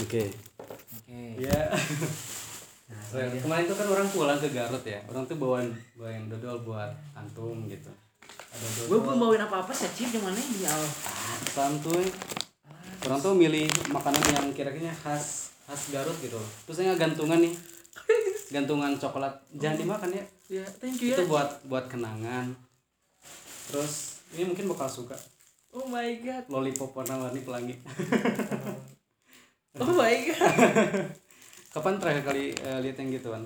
Oke. oke Ya. nah, ini dia. Kemarin tuh kan orang pulang ke Garut ya. Orang tuh bawain bawain dodol buat antum gitu. Ada gue dodol. belum bawain apa apa sih cip yang mana di al santuy. Orang tuh milih makanan yang kira-kira khas khas Garut gitu. Terus saya gantungan nih. Gantungan coklat. Jangan dimakan ya. ya thank you Itu ya buat buat kenangan. Terus ini mungkin bakal suka. oh my god Lollipop warna-warni pelangi. oh my god Kapan terakhir kali eh, lihat yang gituan?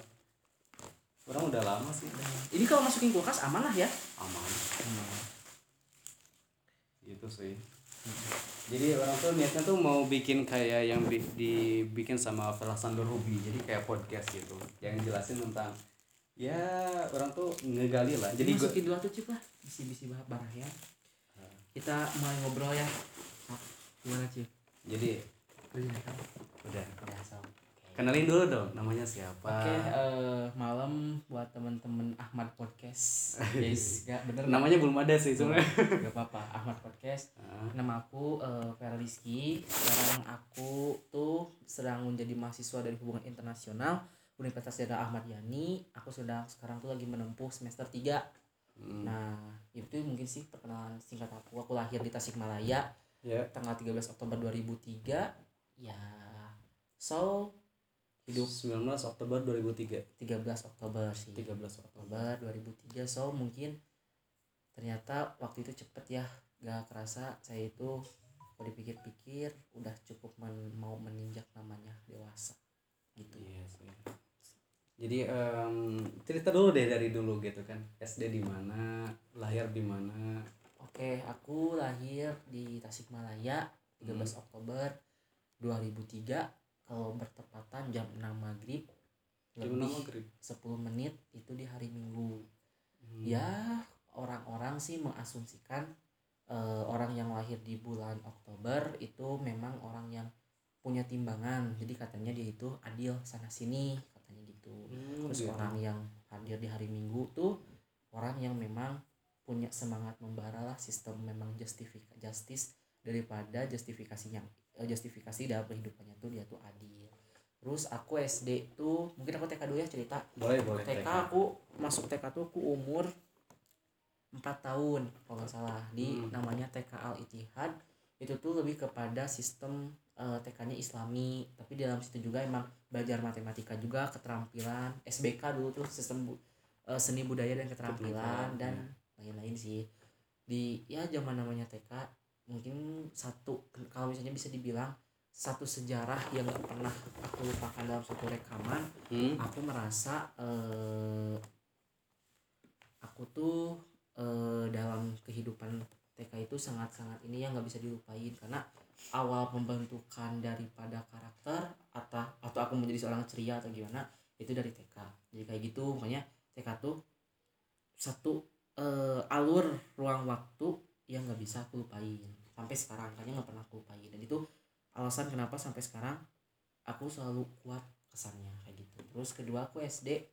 Orang udah lama sih. ini kalau masukin kulkas aman lah ya Aman. Gitu sih. Jadi orang tuh niatnya tuh mau bikin kayak yang bi- dibikin sama Velasandor Ruby. Jadi kayak podcast gitu. Yang jelasin tentang ya orang tuh ngegali lah. jadi masukin dua tuh cip lah bisi bisi bahas barah ya kita mulai ngobrol ya gimana cip jadi udah udah so kenalin dulu dong namanya siapa. Oke, eh, malam buat temen-temen Ahmad Podcast. Guys, gak bener? Namanya belum ada sih sebenarnya. Gak apa-apa, Ahmad Podcast. Ah, Nama aku eh, Vera Rizky. Sekarang aku tuh sedang menjadi mahasiswa dari hubungan internasional Universitas Daerah Ahmad Yani. Aku sedang sekarang tuh lagi menempuh semester 3. hmm, Nah, itu mungkin sih perkenalan singkat aku. Aku lahir di Tasikmalaya ya. tanggal 13 Oktober 2003. Ya, so hidup 19 Oktober 2003. 13 Oktober sih 13 Oktober. Oktober 2003 so mungkin ternyata waktu itu cepet ya gak kerasa saya itu kalau dipikir-pikir udah cukup men- mau meninjak namanya dewasa gitu Iya sih. Jadi em, cerita dulu deh dari dulu gitu kan. SD di mana, lahir di mana. oke aku lahir di Tasikmalaya 13 Oktober 2003 kalau bertepatan jam 6 maghrib mana lebih maghrib? 10 menit itu di hari Minggu Hmm. ya orang-orang sih mengasumsikan eh, orang yang lahir di bulan Oktober itu memang orang yang punya timbangan jadi katanya dia itu adil sana sini katanya gitu Hmm, terus gitu. orang yang hadir di hari Minggu tuh orang yang memang punya semangat membara lah sistem memang justifika justice daripada justifikasinya eh, justifikasi dalam kehidupannya tuh dia tuh adil. Terus aku SD tuh mungkin aku TK dulu ya cerita. Boleh, boleh. TK aku masuk TK tuh aku umur 4 tahun kalau nggak salah. Di Hmm. namanya TK Al Ittihad itu tuh lebih kepada sistem eh, TK-nya Islami. Tapi di dalam situ juga emang belajar matematika juga keterampilan. SBK dulu tuh sistem bu- eh, seni budaya dan keterampilan Keterampilan, dan lain-lain sih. Di ya zaman namanya TK mungkin satu kalau misalnya bisa dibilang satu sejarah yang nggak pernah aku lupakan dalam satu rekaman Hmm? aku merasa eh, aku tuh eh, dalam kehidupan TK itu sangat-sangat ini yang nggak bisa dilupain. Karena awal pembentukan daripada karakter atau atau aku menjadi seorang ceria atau gimana itu dari TK jadi kayak gitu makanya TK tuh satu eh, alur ruang waktu yang nggak bisa aku lupain sampai sekarang. Kayaknya nggak pernah aku lupain. Dan itu alasan kenapa sampai sekarang aku selalu kuat kesannya kayak gitu. Terus kedua aku SD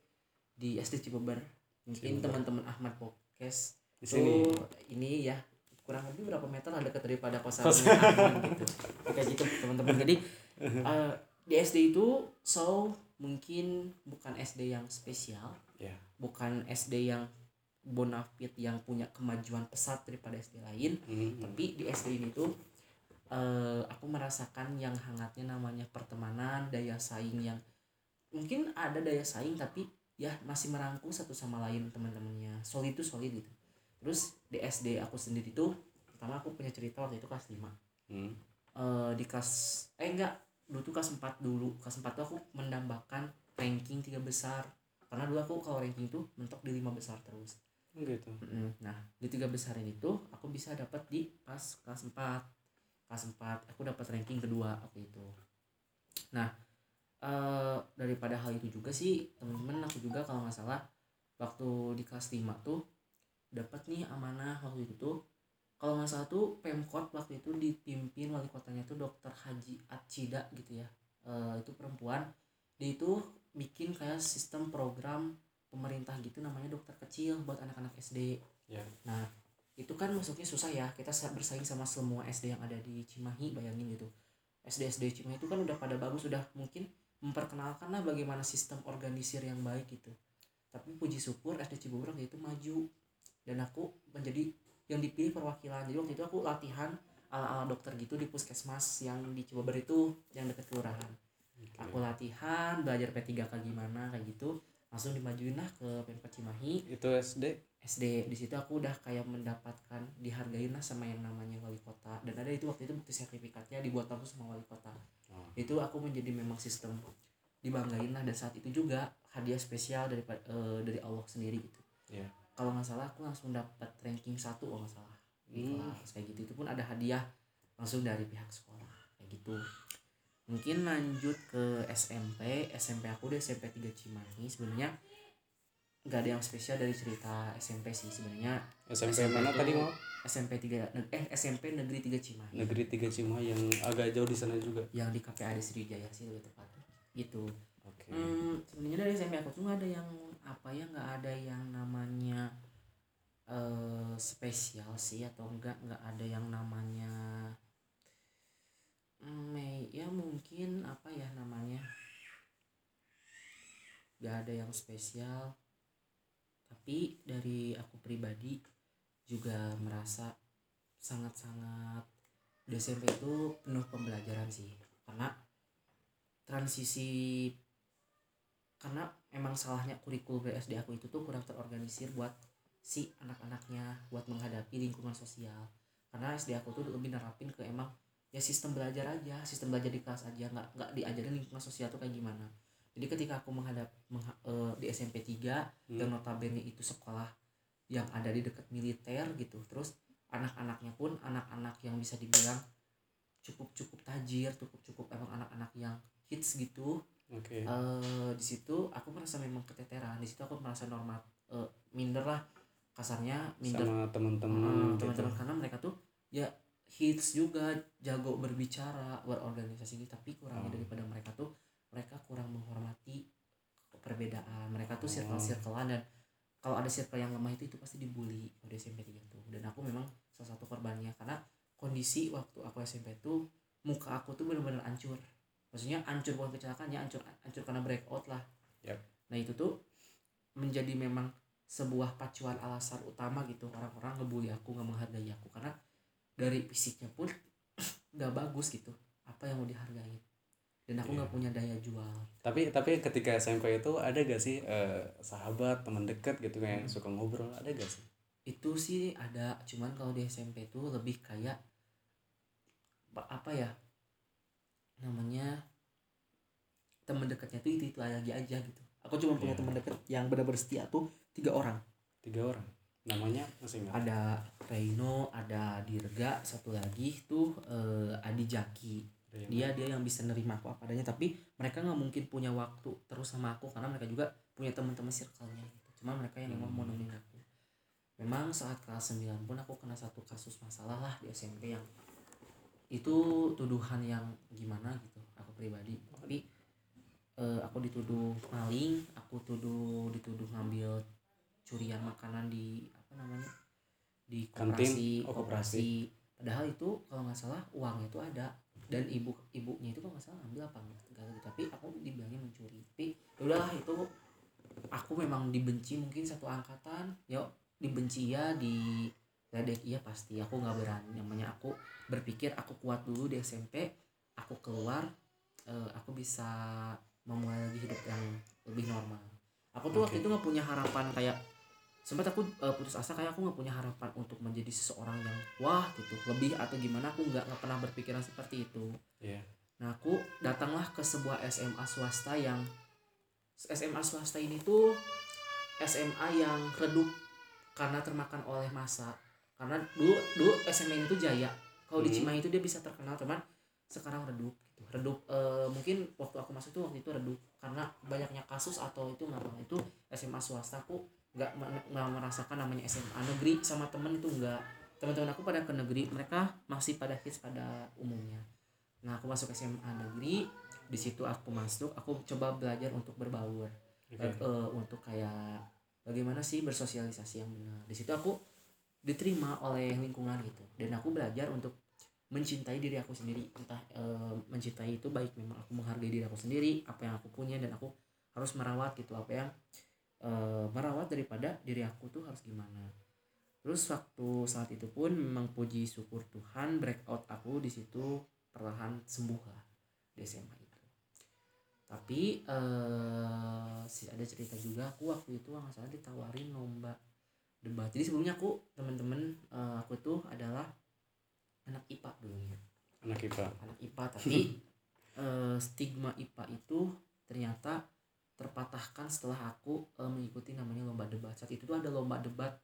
di SD Cibeber. Mungkin teman-teman Ahmad Podcast Di itu sini. ini ya kurang lebih berapa meter lah dekat daripada Ahmad gitu. Kayak gitu teman-teman. Jadi eh, di SD itu so mungkin bukan SD yang spesial Ya. bukan SD yang bonafit yang punya kemajuan pesat daripada SD lain. Hmm. tapi di SD ini tuh eh, aku merasakan yang hangatnya namanya pertemanan daya saing yang mungkin ada daya saing tapi ya masih merangkul satu sama lain teman-temannya. Solid itu solid gitu. Terus di SD aku sendiri tuh pertama aku punya cerita waktu itu kelas 5 Hmm. eh di kelas eh enggak. Dulu tuh kelas 4 dulu. Kelas 4 tuh aku mendambakan ranking tiga besar. Karena dulu aku kalau ranking tuh mentok di lima besar terus Gitu. Nah, di tiga besar ini tuh aku bisa dapat di pas kelas 4. Kelas 4 aku dapat ranking kedua waktu itu. Nah, eh daripada hal itu juga sih, temen-temen aku juga kalau nggak salah waktu di kelas 5 tuh dapat nih amanah waktu itu tuh kalau nggak salah tuh Pemkot waktu itu dipimpin wali kotanya tuh Dokter Haji Acida gitu ya. Eh, itu perempuan. Dia itu bikin kayak sistem program pemerintah gitu namanya dokter kecil buat anak-anak SD. Ya. Nah, itu kan masuknya susah ya. Kita sa- bersaing sama semua SD yang ada di Cimahi, bayangin gitu. SD SD Cimahi itu kan udah pada bagus udah mungkin memperkenalkan lah bagaimana sistem organisir yang baik gitu tapi puji syukur SD Cibobrang itu maju dan aku menjadi yang dipilih perwakilan jadi waktu itu aku latihan ala ala dokter gitu di puskesmas yang di Cibober itu yang dekat kelurahan aku latihan belajar P3K gimana kayak gitu langsung dimajuin lah ke Pemkot Cimahi. Itu SD SD di situ aku udah kayak mendapatkan dihargain lah sama yang namanya wali kota. Dan ada itu waktu itu bukti sertifikatnya dibuat langsung sama wali kota. Oh. itu aku menjadi memang sistem. Dibanggain lah dan saat itu juga hadiah spesial dari dari Allah sendiri gitu. Iya. kalau nggak salah aku langsung dapat ranking satu kalau nggak salah. Di Hmm. kelas kayak gitu. Itu pun ada hadiah langsung dari pihak sekolah kayak gitu mungkin lanjut ke SMP SMP aku di SMP 3 Cimahi. Sebenarnya nggak ada yang spesial dari cerita SMP sih sebenarnya. SMP, SMP mana itu- tadi mau SMP 3 neg- eh SMP Negeri 3 Cimahi. Negeri tiga Cimahi yang agak jauh di sana juga. Yang di KPAD Sriwijaya sih lebih tepat. Gitu. Oke. Hmm, sebenarnya dari SMP aku tuh nggak ada yang apa ya nggak ada yang namanya eh spesial sih atau enggak nggak ada yang namanya hmm, ya mungkin apa ya namanya? Nggak ada yang spesial. Tapi dari aku pribadi juga merasa sangat-sangat SMP itu penuh pembelajaran sih. Karena transisi karena emang salahnya kurikulum SD aku itu tuh kurang terorganisir buat si anak-anaknya buat menghadapi lingkungan sosial. Karena SD aku tuh lebih nerapin ke emang ya sistem belajar aja sistem belajar di kelas aja nggak nggak diajarin lingkungan sosial tuh kayak gimana. Jadi ketika aku menghadap mengha- eh, di SMP 3 Hmm. yang notabene itu sekolah yang ada di dekat militer gitu terus anak-anaknya pun anak-anak yang bisa dibilang cukup cukup tajir cukup cukup emang anak-anak yang hits gitu oke. eh di situ aku merasa memang keteteran. Di situ aku merasa normal eh, minder lah kasarnya minder. Sama teman-teman gitu. teman-teman karena mereka tuh ya hits juga jago berbicara berorganisasi. Gitu tapi kurangnya Oh. daripada mereka tuh mereka kurang menghormati perbedaan. Mereka tuh Oh. circle circlean dan kalau ada circle yang lemah itu itu pasti dibully pada SMP 3 tuh dan aku memang salah satu korbannya karena kondisi waktu aku SMP tuh muka aku tuh benar-benar hancur maksudnya hancur bukan kecelakaannya hancur hancur karena breakout lah. Yap. nah itu tuh menjadi memang sebuah pacuan alasan utama gitu. Orang-orang ngebully aku nggak menghargai aku. Karena dari fisiknya pun nggak bagus gitu. Apa yang mau dihargai dan aku nggak Iya. punya daya jual. Tapi tapi ketika SMP itu ada gak sih eh, sahabat teman dekat gitu Hmm. yang suka ngobrol ada gak sih? Itu sih ada cuman kalau di SMP tuh lebih kayak pa- apa ya namanya teman dekatnya tuh itu itu lagi aja gitu. Aku cuma punya Iya. teman dekat yang benar-benar setia tuh tiga orang. Tiga orang namanya masih nggak ada Reino ada Dirga satu lagi tuh eh, Adi Jaki. Yang dia dia yang bisa nerima aku apa adanya tapi mereka nggak mungkin punya waktu terus sama aku karena mereka juga punya teman-teman circle-nya gitu. Cuma mereka yang memang mau Hmm. nemenin aku. Memang saat kelas 9 pun aku kena satu kasus masalah lah di SMP yang itu tuduhan yang gimana gitu aku pribadi. Tapi eh, aku dituduh maling aku tuduh dituduh ngambil curian makanan di apa namanya? Di Kantin? koperasi Oh, koperasi padahal itu kalau nggak salah uangnya itu ada. Dan ibu ibunya itu kalau nggak salah ambil apa enggak tahu. tapi aku dibilangnya mencuri. Tapi ya udahlah itu aku memang dibenci mungkin satu angkatan. Ya dibenci ya di ledek iya pasti. Aku nggak berani. Namanya aku berpikir aku kuat dulu di SMP aku keluar eh, aku bisa memulai lagi hidup yang lebih normal. Aku tuh waktu Oke. itu nggak punya harapan kayak sempat aku eh, putus asa kayak aku nggak punya harapan untuk menjadi seseorang yang wah gitu. Lebih atau gimana aku nggak nggak pernah berpikiran seperti itu. Iya. nah aku datanglah ke sebuah SMA swasta yang SMA swasta ini tuh SMA yang redup karena termakan oleh masa karena dulu dulu SMA ini tuh jaya. Kalau di Hmm. Cimahi itu dia bisa terkenal teman sekarang redup gitu. Redup eh, mungkin waktu aku masuk tuh waktu itu redup. Karena banyaknya kasus atau itu nggak itu SMA swasta aku nggak nggak merasakan namanya SMA negeri sama temen itu nggak. Teman-teman aku pada ke negeri mereka masih pada hits pada umumnya. Nah aku masuk SMA negeri di situ aku masuk aku coba belajar untuk berbaur. Oke. Eh, eh, untuk kayak bagaimana sih bersosialisasi yang benar. Di situ aku diterima oleh lingkungan gitu. Dan aku belajar untuk mencintai diri aku sendiri. Entah eh, mencintai itu baik memang aku menghargai diri aku sendiri apa yang aku punya dan aku harus merawat gitu apa yang eh, merawat daripada diri aku tuh harus gimana. Terus waktu saat itu pun memang puji syukur Tuhan breakout aku di situ perlahan sembuh lah di SMA itu. Tapi eh sih ada cerita juga aku waktu itu nggak salah ditawarin lomba debat. Jadi sebelumnya aku temen-temen eh, aku tuh adalah anak IPA dulunya. Anak IPA anak IPA tapi eh, stigma IPA itu ternyata terpatahkan setelah aku eh, mengikuti namanya lomba debat. Saat itu tuh ada lomba debat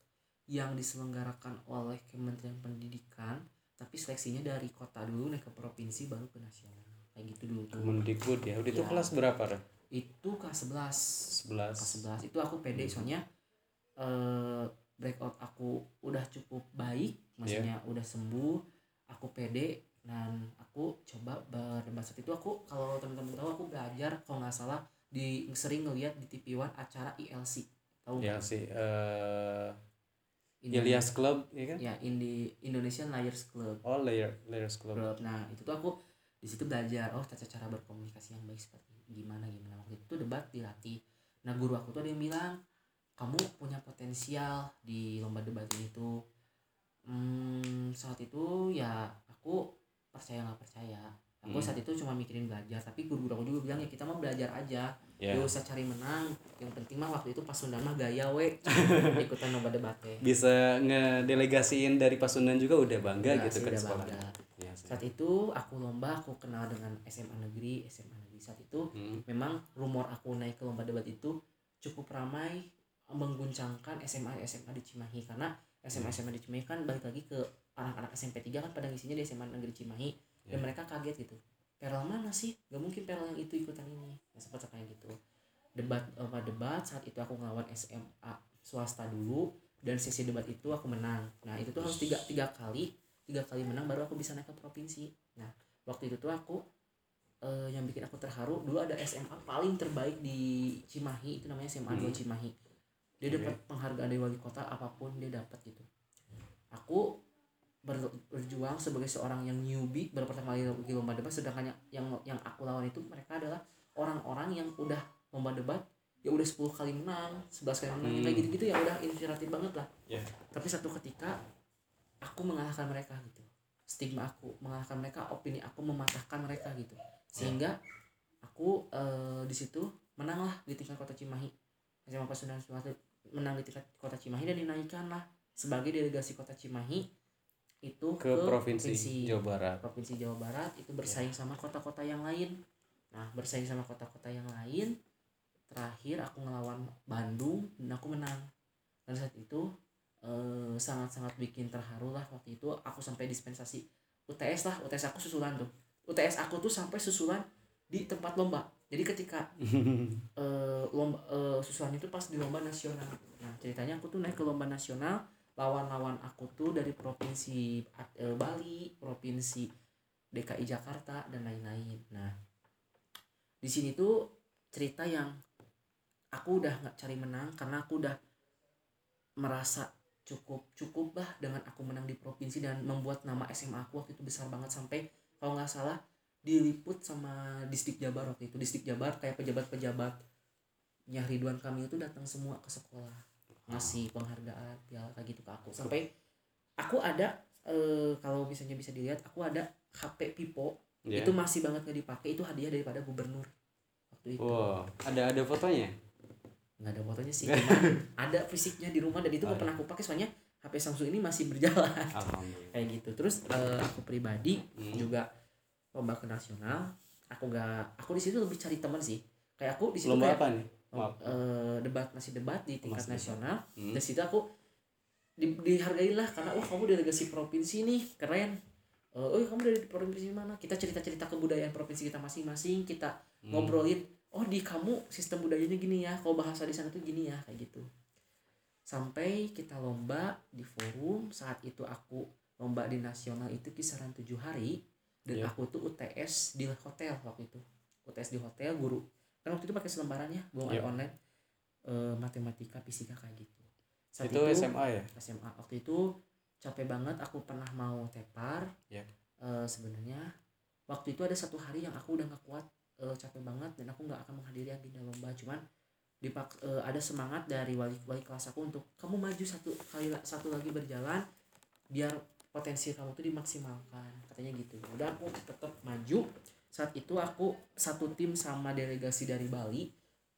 yang diselenggarakan oleh Kementerian Pendidikan tapi seleksinya dari kota dulu naik ke provinsi baru ke nasional. Kayak gitu dulu tuh. Kemendikbud ya? Udah itu Ya. kelas berapa Ra? itu kelas 11 11 kelas 11 itu aku pede soalnya eh breakout aku udah cukup baik maksudnya udah sembuh aku pede dan aku coba berdebat. Saat itu aku kalau teman-teman tahu aku belajar kalau nggak salah di sering ngeliat di TV One acara ILC tahu ya nggak? sih eh Indo- Ilyas Club ya kan ya Indi Indonesian Liars Club oh layer layers club Club. Nah itu tuh aku di situ belajar oh tata cara berkomunikasi yang baik seperti gimana gimana waktu itu debat dilatih. Nah guru aku tuh ada yang bilang kamu punya potensial di lomba debat ini tuh. Hmm, saat itu ya aku percaya nggak percaya. Aku Hmm. saat itu cuma mikirin belajar tapi guru-guru aku juga bilang ya kita mah belajar aja. Ya. Gak usah cari menang. Yang penting mah waktu itu pas Sunda mah gaya we. Ikutan lomba debat bisa ngedelegasiin dari Pasundan juga udah bangga Ya, gitu kan sekolah bangga. Sih. saat itu aku lomba aku kenal dengan SMA negeri SMA negeri. Saat itu Hmm. memang rumor aku naik ke lomba debat itu cukup ramai mengguncangkan SMA SMA di Cimahi. Karena SMA SMA di Cimahi kan balik lagi ke anak-anak SMP 3 kan pada ngisinya di SMA negeri Cimahi dan Ya. mereka kaget gitu. Perel mana sih? Gak mungkin Perel yang itu ikutan ini. Ya sempat kayak gitu. Debat lomba debat saat itu aku ngelawan SMA swasta dulu dan sesi debat itu aku menang. Nah itu tuh harus tiga tiga kali tiga kali menang baru aku bisa naik ke provinsi. Nah waktu itu tuh aku eh, yang bikin aku terharu dulu ada SMA paling terbaik di Cimahi itu namanya SMA 2 Hmm. Cimahi. Dia Oke. dapat penghargaan dari wali kota apa pun dia dapat gitu. Aku ber- berjuang sebagai seorang yang newbie baru pertama kali di lomba debat sedangkan yang yang, yang aku lawan itu mereka adalah orang-orang yang udah lomba debat ya udah 10 kali menang 11 kali menang Hmm. kayak gitu-gitu ya udah inspiratif banget lah. Ya. tapi satu ketika aku mengalahkan mereka gitu. Stigma aku mengalahkan mereka opini aku mematahkan mereka gitu. Sehingga aku eh, di situ menang lah di tingkat kota Cimahi. SMA Pasundan Sumatera menang di tingkat kota Cimahi dan dinaikkan lah sebagai delegasi kota Cimahi itu ke, provinsi, Jawa Barat. Provinsi Jawa Barat itu bersaing sama kota-kota yang lain. Nah bersaing sama kota-kota yang lain terakhir aku ngelawan Bandung dan aku menang. Dan saat itu eh, sangat-sangat bikin terharu lah waktu itu. Aku sampai dispensasi UTS lah. UTS aku susulan tuh. UTS aku tuh sampai susulan di tempat lomba. Jadi ketika eh, lomba eh, susulan itu pas di lomba nasional. Nah ceritanya aku tuh naik ke lomba nasional lawan-lawan aku tuh dari provinsi eh, Bali provinsi DKI Jakarta dan lain-lain. Nah di sini tuh cerita yang aku udah nggak cari menang karena aku udah merasa cukup cukup lah dengan aku menang di provinsi dan membuat nama SMA aku waktu itu besar banget sampai kalau nggak salah diliput sama distrik Jabar waktu itu. Distrik Jabar kayak pejabat-pejabat Ridwan Kamil itu datang semua ke sekolah ngasih penghargaan piala kayak gitu ke aku. Sampai aku ada eh, kalau misalnya bisa dilihat aku ada HP Pipo. Ya. itu masih banget nggak dipakai itu hadiah daripada gubernur waktu itu. Wow ada ada fotonya? Nggak ada fotonya sih cuman ada fisiknya di rumah dan itu Oh, nggak pernah aku pakai soalnya HP Samsung ini masih berjalan. Alhamdulillah. Kayak gitu. Terus eh, aku pribadi Hmm. juga lomba ke nasional. Aku nggak aku di situ lebih cari teman sih. Kayak aku di situ lomba kayak apa nih maaf eh, debat masih debat di tingkat Masih debat. nasional Hmm. dari situ aku di, dihargai lah karena wah kamu delegasi provinsi nih keren Eh, oh kamu dari provinsi mana kita cerita cerita kebudayaan provinsi kita masing-masing kita Hmm. ngobrolin oh di kamu sistem budayanya gini ya kalau bahasa di sana tuh gini ya kayak gitu sampai kita lomba di forum saat itu aku lomba di nasional itu kisaran tujuh hari dan Iya. aku tuh UTS di hotel waktu itu UTS di hotel guru kan waktu itu pakai selembarannya belum Iya. ada online eh, matematika fisika kayak gitu. Saat itu SMA ya? SMA waktu itu capek banget aku pernah mau tepar. Ya. eh, sebenarnya waktu itu ada satu hari yang aku udah nggak kuat eh, capek banget dan aku nggak akan menghadiri agenda lomba. Cuman dipak eh, ada semangat dari wali wali kelas aku untuk kamu maju satu kali satu lagi berjalan biar potensi kamu tuh dimaksimalkan katanya gitu. Udah aku tetap maju saat itu aku satu tim sama delegasi dari Bali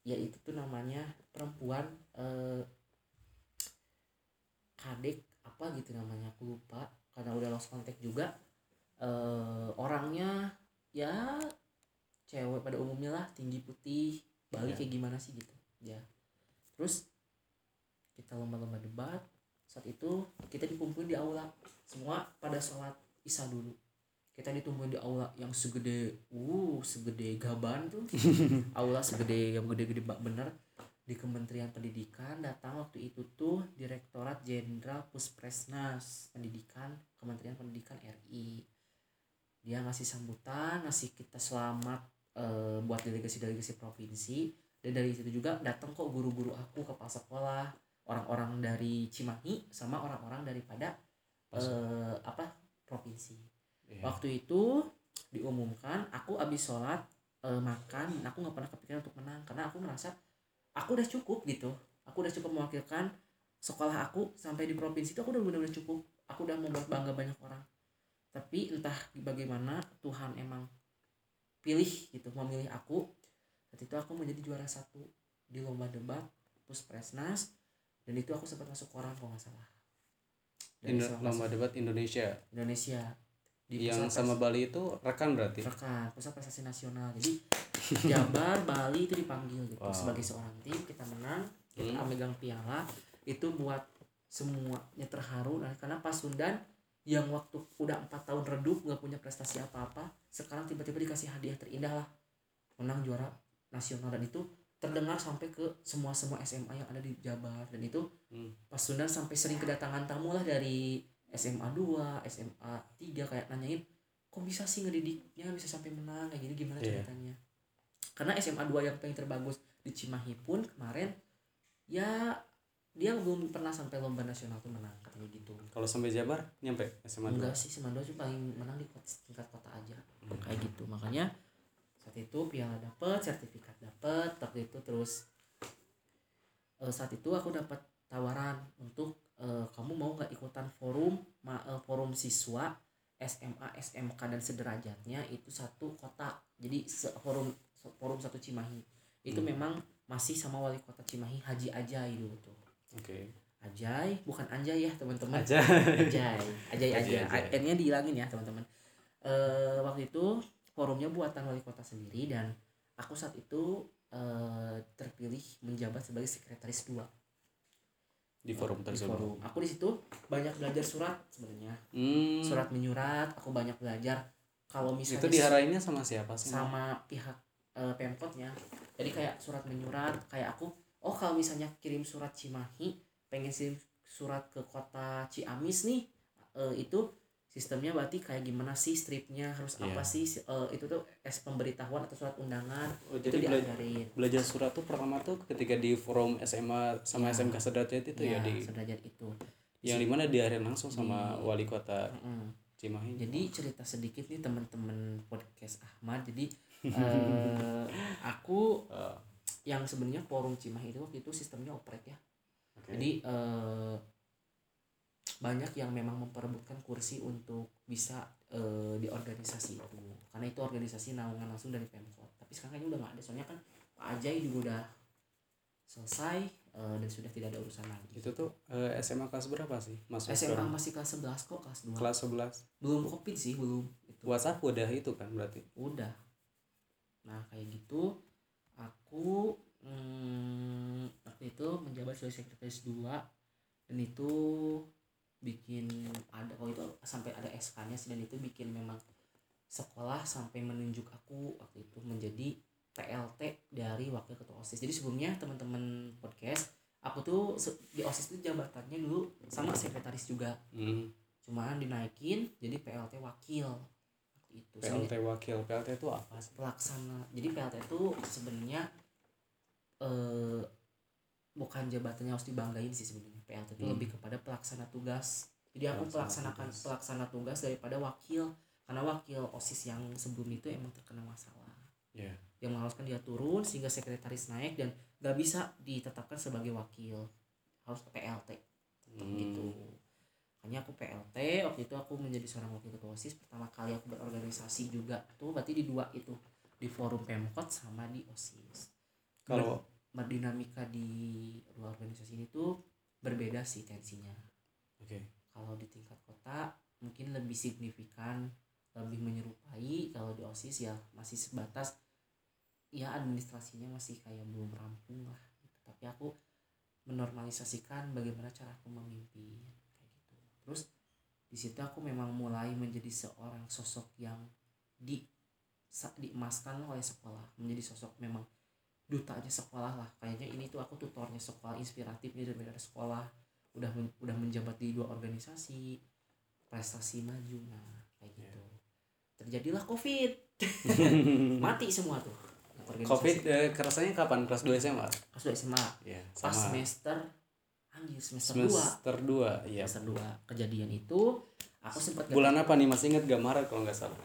yaitu tuh namanya perempuan eh, kadek apa gitu namanya aku lupa karena udah lost contact juga. Eh, orangnya ya cewek pada umumnya lah tinggi putih Bali Ya. kayak gimana sih gitu ya. Terus kita lomba-lomba debat. Saat itu kita dikumpulin di aula. Semua pada sholat isya dulu kita ditumpulin di aula yang segede uh segede gaban tuh. Aula segede yang gede-gede bener. Di Kementerian Pendidikan datang waktu itu tuh Direktorat Jenderal Puspresnas Pendidikan Kementerian Pendidikan RI dia ngasih sambutan ngasih kita selamat eh, buat delegasi-delegasi provinsi. Dan dari situ juga datang kok guru-guru aku kepala sekolah orang-orang dari Cimahi sama orang-orang daripada eh, apa provinsi Iya. waktu itu diumumkan aku abis sholat eh, makan dan aku nggak pernah kepikiran untuk menang karena aku merasa aku udah cukup gitu. Aku udah cukup mewakilkan sekolah aku sampai di provinsi itu aku udah benar-benar cukup. Aku udah membuat bangga banyak orang. Tapi entah bagaimana Tuhan emang pilih gitu memilih aku. Saat itu aku menjadi juara satu di lomba debat puspresnas dan itu aku sempat masuk koran kalau nggak salah. Indo- lomba debat Indonesia. Indonesia di yang sama Bali itu rekan berarti? Rekan pusat prestasi nasional. Jadi Jabar Bali itu dipanggil gitu. Wow. sebagai seorang tim kita menang kita Hmm. megang piala. Itu buat semuanya terharu. Nah, karena Pasundan yang waktu udah empat tahun redup nggak punya prestasi apa-apa sekarang tiba-tiba dikasih hadiah terindah lah. Menang juara nasional. Dan itu terdengar sampai ke semua semua SMA yang ada di Jabar dan itu Hmm. Pasundan sampai sering kedatangan tamu lah dari SMA 2, SMA 3 kayak nanyain kok bisa sih ngedidiknya? Bisa sampai menang? Kayak gini gimana Iya. ceritanya? Karena SMA 2 yang paling terbagus di Cimahi pun kemarin ya dia belum pernah sampai lomba nasional tuh menang katanya gitu. Kalau sampai Jabar nyampe SMA enggak 2 sih SMA 2 sih paling menang di kota, tingkat kota aja kayak gitu. Makanya saat itu piala dapet sertifikat dapet waktu itu terus eh, saat itu aku dapat tawaran untuk eh, kamu mau nggak ikutan forum ma- eh, forum siswa SMA SMK dan sederajatnya itu satu kota jadi se- forum forum satu Cimahi itu Hmm. memang masih sama wali kota Cimahi Haji Ajai dulu tuh oke Ajai bukan Anjay ya teman-teman aja Ajay, Ajay Ajay, aja. Ajay. N-nya dihilangin ya teman-teman. Eh waktu itu forumnya buatan wali kota sendiri dan aku saat itu eh, terpilih menjabat sebagai sekretaris dua di forum di tersebut forum. Aku di situ banyak belajar surat sebenarnya. Hmm, Surat menyurat, aku banyak belajar. Kalau misalnya itu diarahinnya sama siapa sih sama pihak eh, pemkotnya. Jadi kayak surat menyurat, kayak aku, oh kalau misalnya kirim surat Cimahi, pengen kirim surat ke kota Ciamis nih, eh, itu sistemnya berarti kayak gimana sih stripnya? Harus Iya. apa sih eh, itu tuh es pemberitahuan atau surat undangan? Oh, itu jadi bela- diajarin. belajar surat tuh pertama tuh ketika di forum SMA sama Ya. SMK sederajat itu ya, di sederajat itu. Yang di mana diarahin langsung sama Di- wali kota Mm-mm. Cimahi. Jadi cerita sedikit nih teman-teman podcast Ahmad. Jadi eh, aku Eh, yang sebenarnya forum Cimahi itu waktu itu sistemnya oprek ya. Oke. Jadi eh, banyak yang memang memperebutkan kursi untuk bisa eh, di organisasi itu. Karena itu organisasi naungan langsung dari Pemkot. Tapi sekarang kayaknya udah nggak ada. Soalnya kan Pak Ajay juga udah selesai eh, dan sudah tidak ada urusan lagi. itu tuh eh, SMA kelas berapa sih masuk SMA sekarang? masih kelas 11 kok, kelas 2. kelas 11 Belum Covid sih, belum. Itu. WhatsApp udah itu kan berarti Udah. Nah, kayak gitu aku hmm, waktu itu menjabat sebagai sekretaris 2 dan itu bikin ada kalau itu sampai ada SK-nya dan itu bikin memang sekolah sampai menunjuk aku waktu itu menjadi PLT dari wakil ketua OSIS. Jadi sebelumnya teman-teman podcast aku tuh di OSIS itu jabatannya dulu sama sekretaris juga. hmm. Cuman dinaikin jadi PLT wakil waktu itu. PLT wakil PLT itu apa pelaksana jadi PLT itu sebenarnya eh bukan jabatan yang harus dibanggain sih sebenarnya PLT itu Hmm. lebih kepada pelaksana tugas. Jadi aku Pelaksana pelaksanakan tugas. pelaksana tugas daripada wakil karena wakil osis yang sebelum itu emang terkena masalah. Ya. Yang mengharuskan dia turun sehingga sekretaris naik dan gak bisa ditetapkan sebagai wakil. Harus PLT Hmm. gitu. Hanya aku PLT waktu itu aku menjadi seorang wakil ketua osis. Pertama kali aku berorganisasi juga tuh berarti di dua itu. Di forum pemkot sama di osis. Kalau berdinamika di dua organisasi ini tuh berbeda sih tensinya. Oke. Kalau di tingkat kota mungkin lebih signifikan lebih menyerupai. Kalau di osis ya masih sebatas ya administrasinya masih kayak belum rampung lah gitu. tapi aku menormalisasikan bagaimana cara aku memimpin kayak gitu. Terus di situ aku memang mulai menjadi seorang sosok yang di diemaskan oleh sekolah. Menjadi sosok memang dutanya sekolah lah. Kayaknya ini tuh aku tutornya sekolah inspiratif nih dari sekolah. Udah men- udah menjabat di dua organisasi prestasi maju. Nah kayak gitu. Terjadilah covid. Mati semua tuh. Organisasi. covid eh, kerasanya kapan? Kelas 2 SMA pas udah SMA ya pas sama. semester anjir semester dua. Semester 2 iya. Semester dua. Kejadian itu aku sempat bulan apa nih? Masih inget gak Maret kalau nggak salah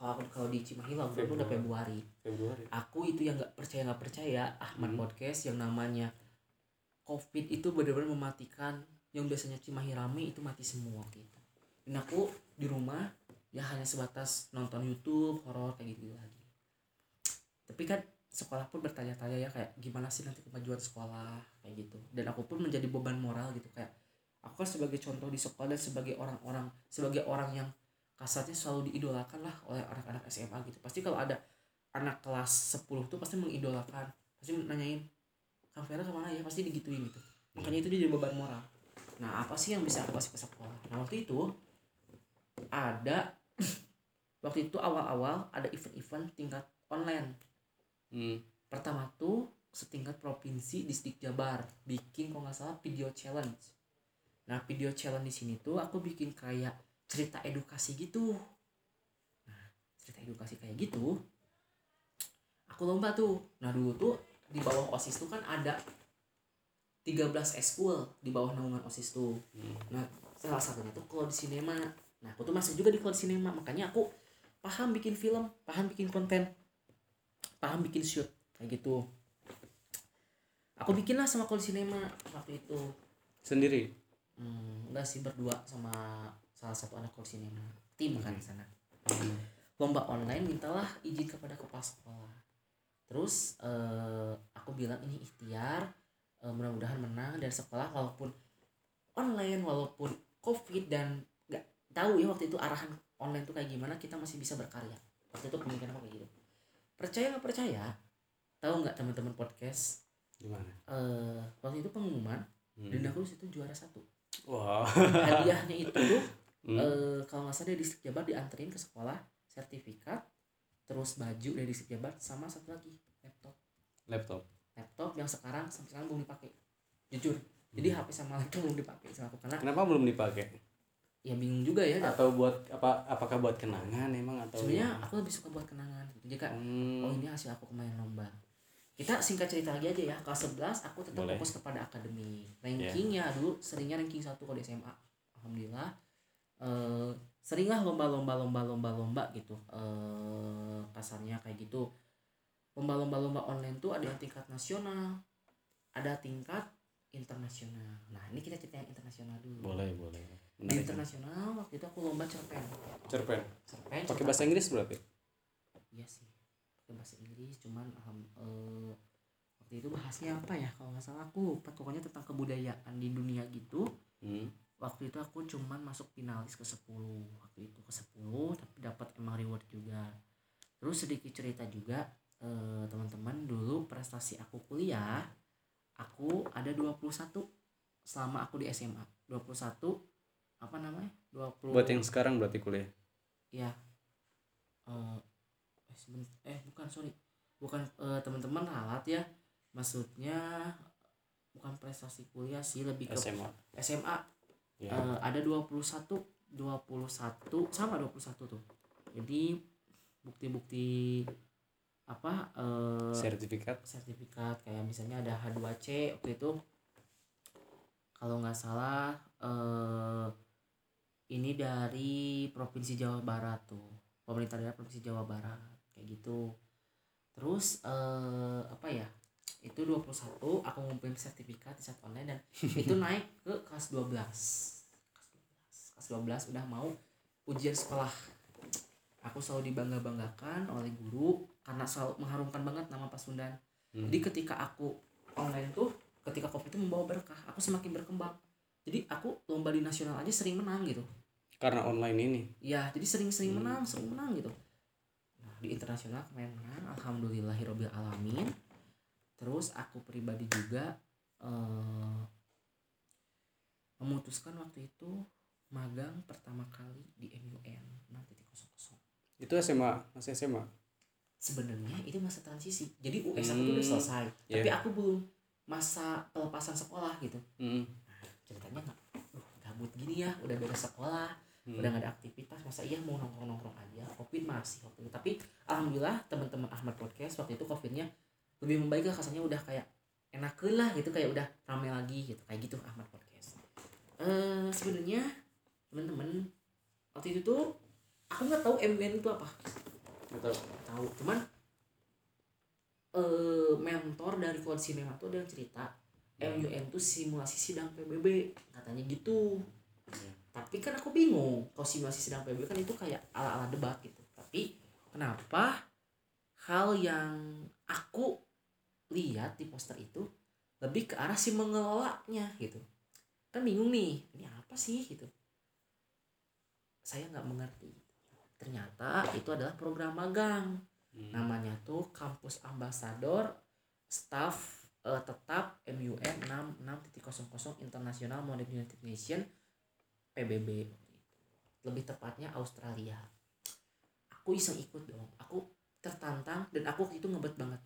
kalau aku kalau di Cimahi lah udah udah Februari. Februari. Aku itu yang nggak percaya nggak percaya Ahmad Hmm. podcast yang namanya covid itu benar-benar mematikan yang biasanya Cimahi rame itu mati semua gitu. Dan aku di rumah ya hanya sebatas nonton YouTube horor kayak gitu lagi. Tapi kan sekolah pun bertanya-tanya ya kayak gimana sih nanti kemajuan sekolah kayak gitu. Dan aku pun menjadi beban moral gitu. Kayak aku kan sebagai contoh di sekolah dan sebagai orang-orang sebagai orang yang kasarnya selalu diidolakan lah oleh anak-anak SMA gitu. Pasti kalau ada anak kelas 10 tuh pasti mengidolakan. Pasti nanyain Kang Vera ke mana ya? Pasti digituin gitu. Makanya itu dia jadi beban moral. Nah apa sih yang bisa aku kasih ke sekolah? Nah waktu itu ada waktu itu awal-awal ada event-event tingkat online. Hmm. pertama tuh setingkat provinsi distrik Jabar bikin kalau nggak salah video challenge. Nah video challenge di sini tuh aku bikin kayak cerita edukasi gitu. Nah cerita edukasi kayak gitu aku lomba tuh. Nah dulu tuh di bawah osis tuh kan ada 13 eskul di bawah naungan osis tuh. Hmm. nah salah satunya tuh kalau di sinema nah aku tuh masuk juga di kalau di sinema makanya aku paham bikin film paham bikin konten paham bikin shoot kayak gitu. Aku bikin lah sama kalau di sinema waktu itu. Sendiri? Hmm, enggak sih berdua sama salah satu anak di sinema tim kan di sana. Lomba online mintalah izin kepada kepala sekolah. Terus eh, aku bilang ini ikhtiar eh, mudah-mudahan menang dan sekolah walaupun online walaupun covid dan nggak tahu ya waktu itu arahan online tuh kayak gimana kita masih bisa berkarya. Waktu itu pemikiran aku kayak gitu. Percaya nggak percaya? Tahu nggak teman-teman podcast? Gimana? Eh waktu itu pengumuman Hmm. dan aku di situ juara satu. Wow. Hadiahnya itu tuh Hmm. eh, kalau nggak salah dari distrik Jabar dianterin ke sekolah sertifikat terus baju dari Jabar sama satu lagi laptop. Laptop. Laptop yang sekarang sampai sekarang belum dipakai. Jujur jadi HP sama laptop belum dipakai sama aku karena kenapa belum dipakai? Ya bingung juga ya. Atau buat apa apakah buat kenangan emang atau sebenarnya aku lebih suka buat kenangan gitu. Jika Hmm. oh ini hasil aku kemarin lomba. Kita singkat cerita lagi aja ya kelas 11 aku tetap Boleh. fokus kepada akademik rankingnya dulu seringnya ranking satu kalau di SMA alhamdulillah eh seringlah lomba-lomba lomba-lomba lomba gitu. Eh kasarnya kayak gitu. Lomba-lomba lomba online tuh ada yang tingkat nasional ada tingkat internasional. Nah ini kita cerita yang internasional dulu. Boleh boleh. Di Menarik. internasional waktu itu aku lomba cerpen. Cerpen? Cerpen pakai bahasa Inggris berarti? Iya sih pakai bahasa Inggris cuman alham eh, waktu itu bahasnya apa ya? Kalau nggak salah aku lupa pokoknya tentang kebudayaan di dunia gitu. Hmm. Waktu itu aku cuman masuk finalis ke 10 waktu itu ke 10 tapi dapat emang reward juga. Terus sedikit cerita juga eh, teman-teman dulu prestasi aku kuliah aku ada 21 selama aku di SMA 21 apa namanya? 20 buat yang sekarang berarti kuliah? Ya eh eh, eh bukan sorry. Bukan eh, teman-teman ralat ya. Maksudnya bukan prestasi kuliah sih lebih ke SMA SMA ya Eh, ada 21 21 sama 21 tuh. Jadi bukti-bukti apa eh sertifikat? sertifikat kayak misalnya ada H2C waktu itu kalau nggak salah eh ini dari provinsi Jawa Barat tuh. Pemerintah daerah provinsi Jawa Barat kayak gitu. Terus eh, apa ya itu 21 aku ngumpulin sertifikat di saat online dan itu naik ke kelas 12 kelas 12 kelas 12 udah mau ujian sekolah. Aku selalu dibangga banggakan oleh guru karena selalu mengharumkan banget nama Pasundan Hmm. jadi ketika aku online tuh ketika covid itu membawa berkah. Aku semakin berkembang. Jadi aku lomba di nasional aja sering menang gitu. Karena online ini? Ya jadi sering-sering Hmm. menang sering menang gitu. Nah di internasional kemarin menang. Alhamdulillahirobbil alamin terus aku pribadi juga eh, memutuskan waktu itu magang pertama kali di MUN 6.00 itu SMA masih SMA sebenarnya itu masa transisi jadi US aku tuh udah Hmm, selesai iya. tapi aku belum masa pelepasan sekolah gitu Hmm. ceritanya nggak duh gabut gini ya udah beres sekolah Hmm. udah nggak ada aktivitas masa iya mau nongkrong nongkrong aja covid masih waktu itu tapi alhamdulillah teman-teman Ahmad podcast waktu itu covidnya lebih membaik lah kasarnya udah kayak enakeun lah gitu kayak udah rame lagi gitu kayak gitu Ahmad podcast. Eh sebenarnya teman-teman waktu itu tuh aku nggak tahu MUN itu apa. Nggak tahu. Tahu cuman eh mentor dari Koalisi Mema tuh ada yang cerita MUN tuh simulasi sidang PBB katanya gitu. Iya. tapi kan aku bingung kalau simulasi sidang PBB kan itu kayak ala-ala debat gitu. Tapi kenapa hal yang aku lihat di poster itu lebih ke arah si mengelolanya gitu. Kan bingung nih ini apa sih gitu. Saya nggak mengerti. Ternyata itu adalah program magang. Hmm. namanya tuh kampus ambasador staff eh, tetap MUN 66.00 International Modern United Nation PBB lebih tepatnya Australia. Aku iseng ikut dong. Aku tertantang dan aku waktu itu ngebet banget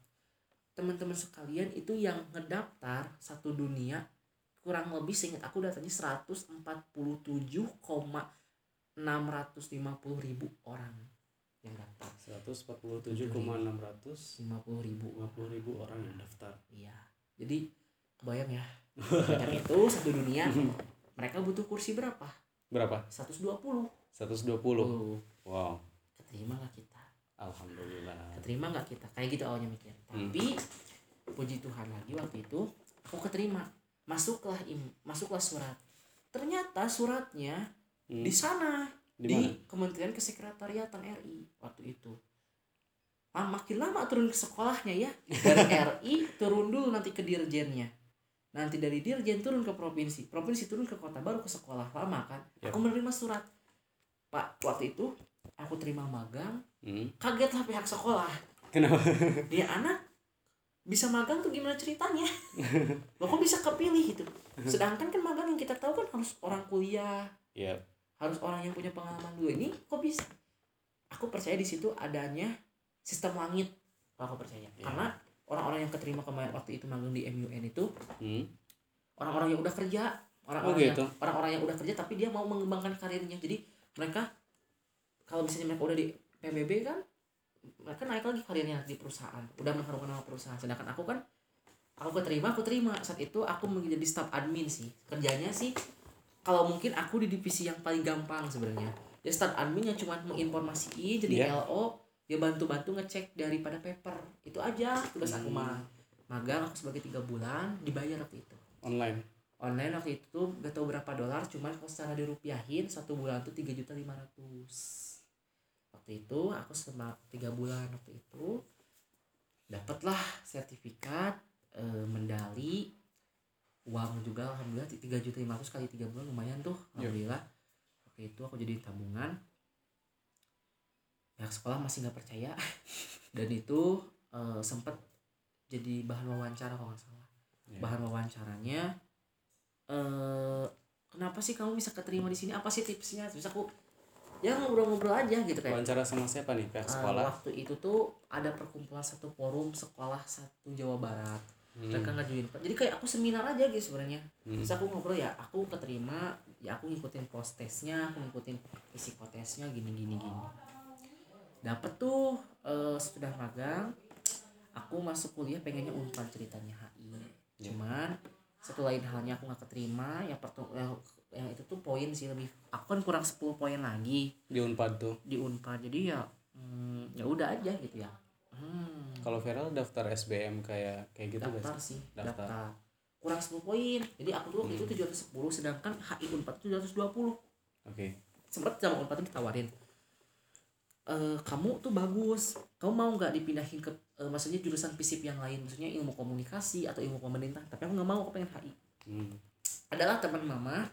teman-teman sekalian itu yang ngedaftar satu dunia kurang lebih seingat aku datanya 147,650 ribu orang yang daftar 147,650 50 ribu ribu orang yang daftar Iya. Jadi kebayang ya. Banyak itu satu dunia. Mereka butuh kursi berapa? berapa 120. 120 Oh, wow keterima nggak kita? alhamdulillah Keterima nggak kita? Kayak gitu awalnya mikir. Tapi puji Tuhan lagi waktu itu aku keterima. Masuklah im, masuklah surat. Ternyata suratnya Hmm. di sana Di di? Kementerian Kesekretariatan RI waktu itu. Ah, makin lama turun ke sekolahnya ya. Dari RI turun dulu nanti ke dirjennya. Nanti dari dirjen turun ke provinsi, provinsi turun ke kota baru ke sekolah lama kan. Yap. Aku menerima surat. Pak, waktu itu aku terima magang, Hmm. kagetlah pihak sekolah. kenapa Dia anak bisa magang tuh gimana ceritanya? Loh kok bisa kepilih gitu? Sedangkan kan magang yang kita tahu kan harus orang kuliah, ya harus orang yang punya pengalaman dulu ini kok bisa aku percaya di situ adanya sistem langit aku percaya Iya. karena orang-orang yang keterima kemarin waktu itu magang di MUN itu hmm. orang-orang yang udah kerja orang-orang Oh, gitu. yang orang-orang yang udah kerja tapi dia mau mengembangkan karirnya jadi mereka kalau misalnya mereka udah di PBB kan mereka naik lagi karirnya di perusahaan. Udah mengharumkan nama perusahaan. Sedangkan aku kan aku keterima aku terima. Saat itu aku menjadi staff admin sih. Kerjanya sih kalau mungkin aku di divisi yang paling gampang sebenarnya. Ya staff admin yang cuma menginformasiin jadi Iya. LO ya bantu-bantu ngecek daripada paper. Itu aja tugas aku Hmm. mah. Magang aku sebagai tiga bulan dibayar waktu itu. Online? Online waktu itu gak tau berapa dolar cuman kalau secara dirupiahin satu bulan tuh tiga juta lima ratus waktu itu aku selama tiga bulan waktu itu dapatlah sertifikat eh, mendali uang juga alhamdulillah tiga juta lima ratus kali tiga bulan lumayan tuh Yap. alhamdulillah. Waktu itu aku jadi tabungan. Pihak sekolah masih nggak percaya. Dan itu eh, sempat jadi bahan wawancara kalau nggak salah. Ya. bahan wawancaranya eh kenapa sih kamu bisa keterima di sini? Apa sih tipsnya? Terus aku ya ngobrol-ngobrol aja gitu kayak wawancara sama siapa nih? Pihak eh, sekolah? waktu itu tuh ada perkumpulan satu forum sekolah satu Jawa Barat. Hmm. mereka ngajuin jadi kayak aku seminar aja gitu sebenarnya. Hmm. terus aku ngobrol ya aku keterima ya aku ngikutin post testnya aku ngikutin psikotesnya gini gini gini. Dapet tuh eh, sudah magang aku masuk kuliah pengennya unpad ceritanya HI Ya. cuman satu lain halnya aku nggak keterima yang pertu yang, itu tuh poin sih lebih aku kan kurang 10 poin lagi. Di unpad tuh? Di unpad jadi ya hmm, ya udah aja gitu ya. Hmm, kalau viral daftar SBM kayak kayak gitu daftar sih? Daftar. daftar. kurang 10 poin jadi aku tuh waktu itu 710 sedangkan HI unpad itu 720 oke. Sempat sama unpad tuh ditawarin eh kamu tuh bagus kamu mau nggak dipindahin ke eh, maksudnya jurusan FISIP yang lain? Maksudnya ilmu komunikasi atau ilmu pemerintah? Tapi aku nggak mau aku pengen HI hmm. adalah teman mama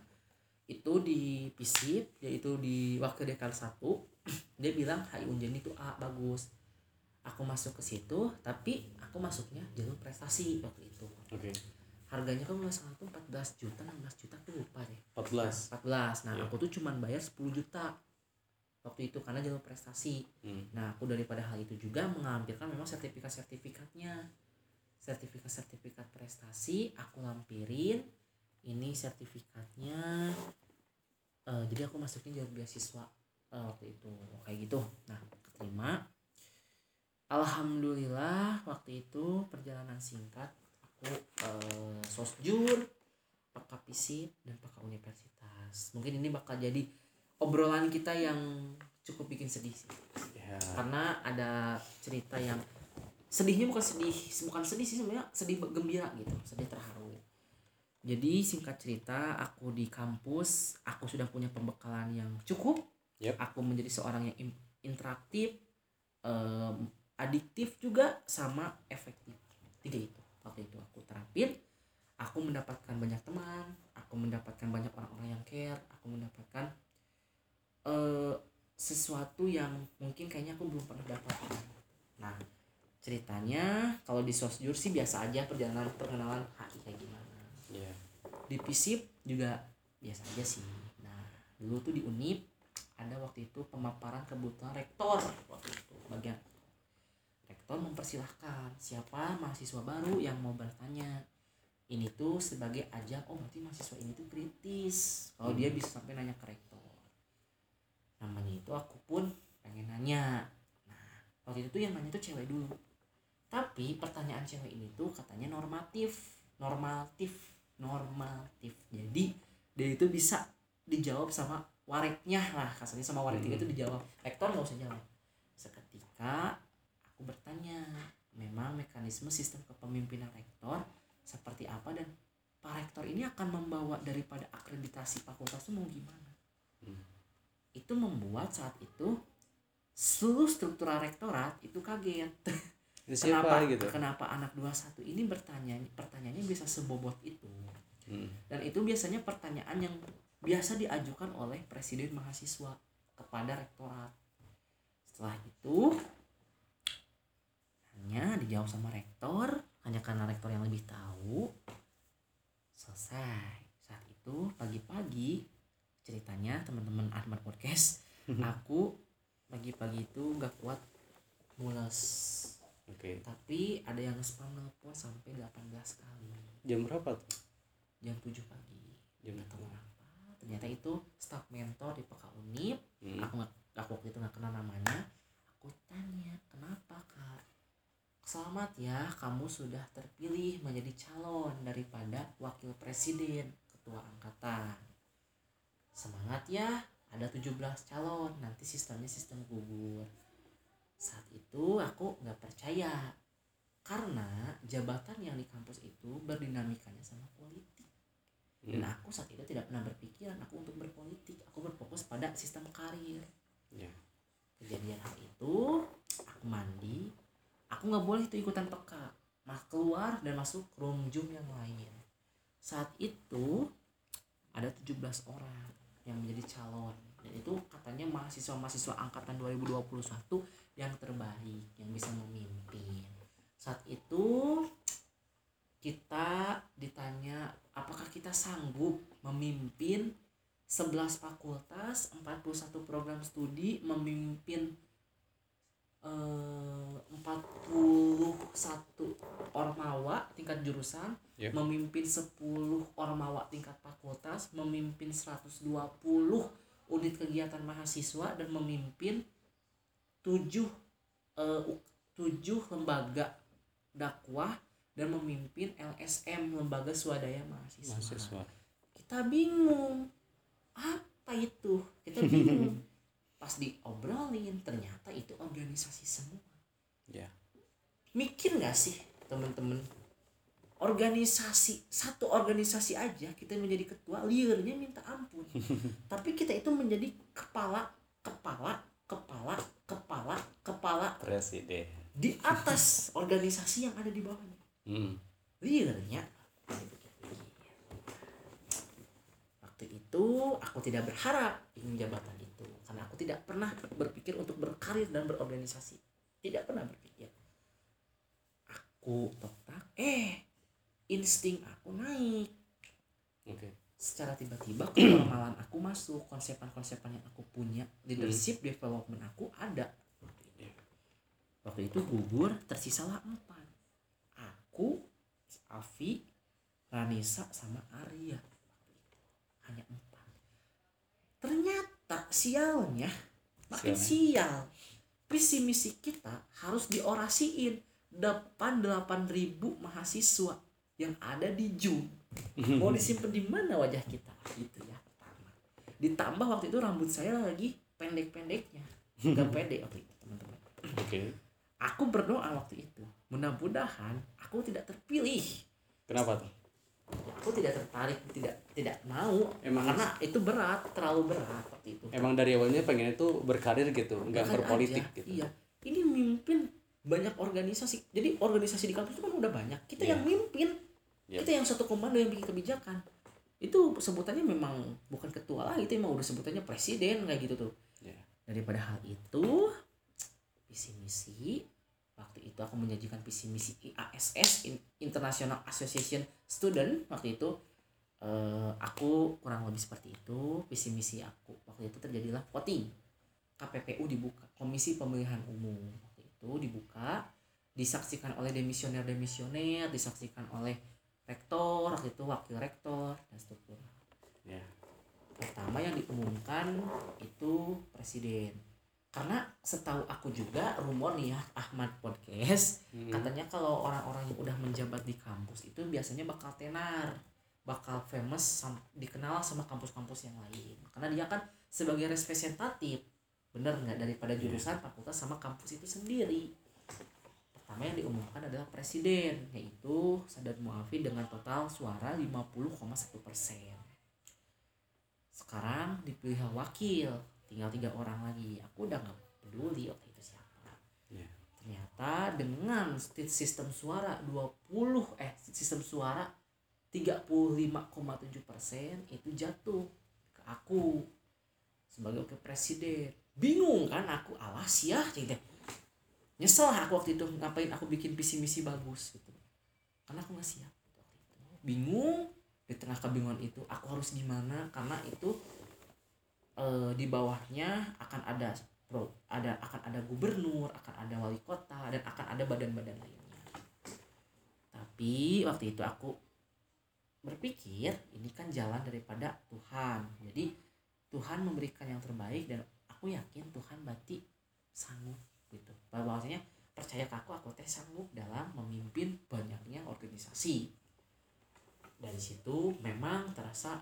itu di FISIP yaitu di wakil dekan satu dia bilang HI Unjen itu A bagus. Aku masuk ke situ tapi aku masuknya jalur prestasi waktu itu. Oke. Harganya kan nggak salah tuh 14 juta 16 juta tuh lupa deh. 14 14 nah Iya. aku tuh cuman bayar 10 juta waktu itu karena jalur prestasi. Hmm. nah aku daripada hal itu juga mengambilkan memang sertifikat-sertifikatnya. Sertifikat-sertifikat prestasi aku lampirin. Ini sertifikatnya Eh, jadi aku masuknya jalur beasiswa eh, waktu itu kayak gitu. Nah keterima. Alhamdulillah waktu itu perjalanan singkat aku eh, sosjur peka fisip dan peka universitas. Mungkin ini bakal jadi obrolan kita yang cukup bikin sedih sih. Ya. Karena ada cerita yang sedihnya bukan sedih bukan sedih sih sebenarnya sedih gembira gitu sedih terharu jadi singkat cerita aku di kampus aku sudah punya pembekalan yang cukup. Yep. aku menjadi seorang yang interaktif em, adiktif juga sama efektif. Tiga itu. Waktu itu aku terapin aku mendapatkan banyak teman aku mendapatkan banyak orang-orang yang care aku mendapatkan eh sesuatu yang mungkin kayaknya aku belum pernah dapatkan nah ceritanya kalau di sosjur sih biasa aja perjalanan perkenalan HI kayak gimana di FISIP juga biasa aja sih. Nah dulu tuh di UNIP ada waktu itu pemaparan kebutuhan rektor waktu itu bagian rektor mempersilahkan siapa mahasiswa baru yang mau bertanya? Ini tuh sebagai ajang oh berarti mahasiswa ini tuh kritis. Kalau Hmm. dia bisa sampai nanya ke rektor. Namanya itu aku pun pengen nanya. Nah waktu itu tuh yang nanya tuh cewek dulu. Tapi pertanyaan cewek ini tuh katanya normatif normatif normatif jadi dia itu bisa dijawab sama wareknya lah kasarnya sama warek tiga Hmm. itu dijawab rektor nggak usah jawab seketika aku bertanya memang mekanisme sistem kepemimpinan rektor seperti apa dan pak rektor ini akan membawa daripada akreditasi fakultas itu mau gimana Hmm. itu membuat saat itu seluruh struktural rektorat itu kaget siapa kenapa gitu kenapa anak 21 ini bertanya pertanyaannya bisa sebobot itu. Dan itu biasanya pertanyaan yang biasa diajukan oleh presiden mahasiswa kepada rektorat. Setelah itu hanya dijawab sama rektor hanya karena rektor yang lebih tahu selesai. Saat itu pagi-pagi ceritanya teman-teman Ahmad Podcast aku pagi-pagi itu nggak kuat mules. Oke. Tapi ada yang spam nelpon sampai 18 kali. Jam berapa tuh jam 7 pagi. Jam nggak tahu kenapa. Ternyata itu staff mentor di PK Unip. Hmm. aku nggak aku waktu itu nggak kenal namanya. Aku tanya kenapa kak? Selamat ya kamu sudah terpilih menjadi calon daripada wakil presiden ketua angkatan. Semangat ya ada 17 calon nanti sistemnya sistem gugur. Saat itu aku nggak percaya karena jabatan yang di kampus itu berdinamikanya sama politik dan Hmm. aku saat itu tidak pernah berpikiran aku untuk berpolitik. Aku berfokus pada sistem karir. Ya kejadian hal itu aku mandi. Aku nggak boleh itu ikutan peka. Mah keluar dan masuk room zoom yang lain. Saat itu ada 17 orang yang menjadi calon. Dan itu katanya mahasiswa-mahasiswa angkatan 2021 yang terbaik yang bisa memimpin. Saat itu kita ditanya apakah kita sanggup memimpin 11 fakultas, 41 program studi, memimpin eh, 41 ormawa tingkat jurusan, Yep. memimpin 10 ormawa tingkat fakultas, memimpin 120 unit kegiatan mahasiswa dan memimpin 7 eh, u- 7 lembaga dakwah dan memimpin LSM lembaga swadaya mahasiswa. mahasiswa Kita bingung apa itu? Kita bingung. Pas diobrolin ternyata itu organisasi semua. ya Mikir nggak sih teman-teman? Organisasi satu organisasi aja kita menjadi ketua liarnya minta ampun. Tapi kita itu menjadi kepala kepala kepala kepala kepala presiden di atas organisasi yang ada di bawahnya hmm. liarnya waktu itu aku tidak berharap ingin jabatan itu karena aku tidak pernah berpikir untuk berkarir dan berorganisasi. Tidak pernah berpikir. Aku totak eh insting aku naik. Oke. Secara tiba-tiba kenormalan aku masuk konsepan-konsepan yang aku punya leadership development aku ada. Waktu itu waktu itu gugur tersisalah empat aku Avi Ranisa sama Arya. Hanya empat. Ternyata sialnya makin sial. Visi misi kita harus diorasiin. Depan 8000 mahasiswa yang ada di Zoom. Mau disimpan di mana wajah kita? Gitu ya pertama. Ditambah waktu itu rambut saya lagi pendek-pendeknya. Gak pede waktu itu teman-teman. Oke. Aku berdoa waktu itu mudah-mudahan aku tidak terpilih. Kenapa tuh? Aku tidak tertarik tidak tidak mau. Emang- karena itu berat terlalu berat waktu itu. Emang dari awalnya pengen itu berkarir gitu nggak berpolitik aja, gitu. iya. Ini mimpin banyak organisasi. Jadi organisasi di kampus itu kan udah banyak. Kita Iya. yang mimpin. Yep. kita yang satu komando yang bikin kebijakan. Itu sebutannya memang bukan ketua lah itu emang udah sebutannya presiden kayak gitu tuh. Iya. daripada hal itu visi misi waktu itu aku menyajikan visi misi IASS In- International Association Student. Waktu itu eh, aku kurang lebih seperti itu visi misi aku. Waktu itu terjadilah voting. KPPU dibuka Komisi Pemilihan Umum. Waktu itu dibuka disaksikan oleh demisioner demisioner disaksikan oleh rektor waktu itu wakil rektor dan struktural ya. Pertama yang diumumkan itu presiden karena setahu aku juga rumor nih ya Ahmad podcast Hmm. katanya kalau orang-orang yang udah menjabat di kampus itu biasanya bakal tenar bakal famous sam- dikenal sama kampus-kampus yang lain. Karena dia kan sebagai representatif bener nggak? Daripada jurusan fakultas sama kampus itu sendiri. Pertama yang diumumkan adalah presiden yaitu Sadat Muafi dengan total suara 50,1 persen. Sekarang dipilih wakil tinggal tiga orang lagi. Aku udah nggak peduli waktu itu siapa. Iya. ternyata dengan sistem suara 20 eh sistem suara 35,7 persen itu jatuh ke aku sebagai wakil presiden. Bingung kan aku alas ya gitu. Nyesel aku waktu itu ngapain aku bikin visi misi bagus gitu. Karena aku nggak siap waktu itu. Bingung di tengah kebingungan itu aku harus gimana? Karena itu eh, di bawahnya akan ada ada akan ada gubernur akan ada wali kota dan akan ada badan-badan lainnya. Tapi waktu itu aku berpikir ini kan jalan daripada Tuhan. Jadi Tuhan memberikan yang terbaik dan aku yakin Tuhan berarti sanggup gitu. Bahwasanya percaya ke aku aku teh sanggup dalam memimpin banyaknya organisasi. Dari situ memang terasa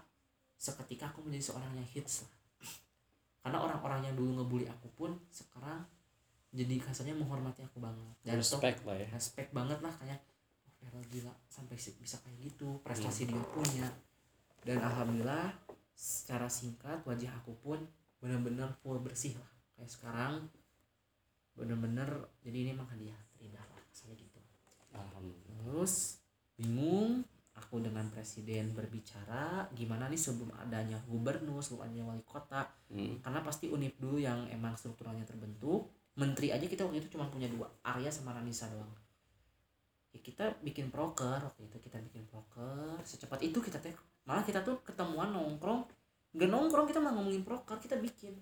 seketika aku menjadi seorang yang hits lah karena orang-orang yang dulu ngebully aku pun sekarang jadi kasarnya menghormati aku banget. Dan toh respect lah ya. respect banget lah kayak oh Feral gila sampai bisa kayak gitu prestasi dia punya. Dan alhamdulillah secara singkat wajah aku pun benar-benar full bersih lah. Kayak sekarang bener-bener jadi ini emang hadiah terindah lah saya gitu. Alhamdulillah. Terus bingung aku dengan presiden berbicara gimana nih sebelum adanya gubernur sebelum adanya wali kota Hmm. karena pasti unip dulu yang emang strukturalnya terbentuk menteri aja kita waktu itu cuma punya dua Arya sama Ranisa doang ya kita bikin proker waktu itu kita bikin proker secepat itu kita teh malah kita tuh ketemuan nongkrong gak nongkrong kita malah ngomongin proker kita bikin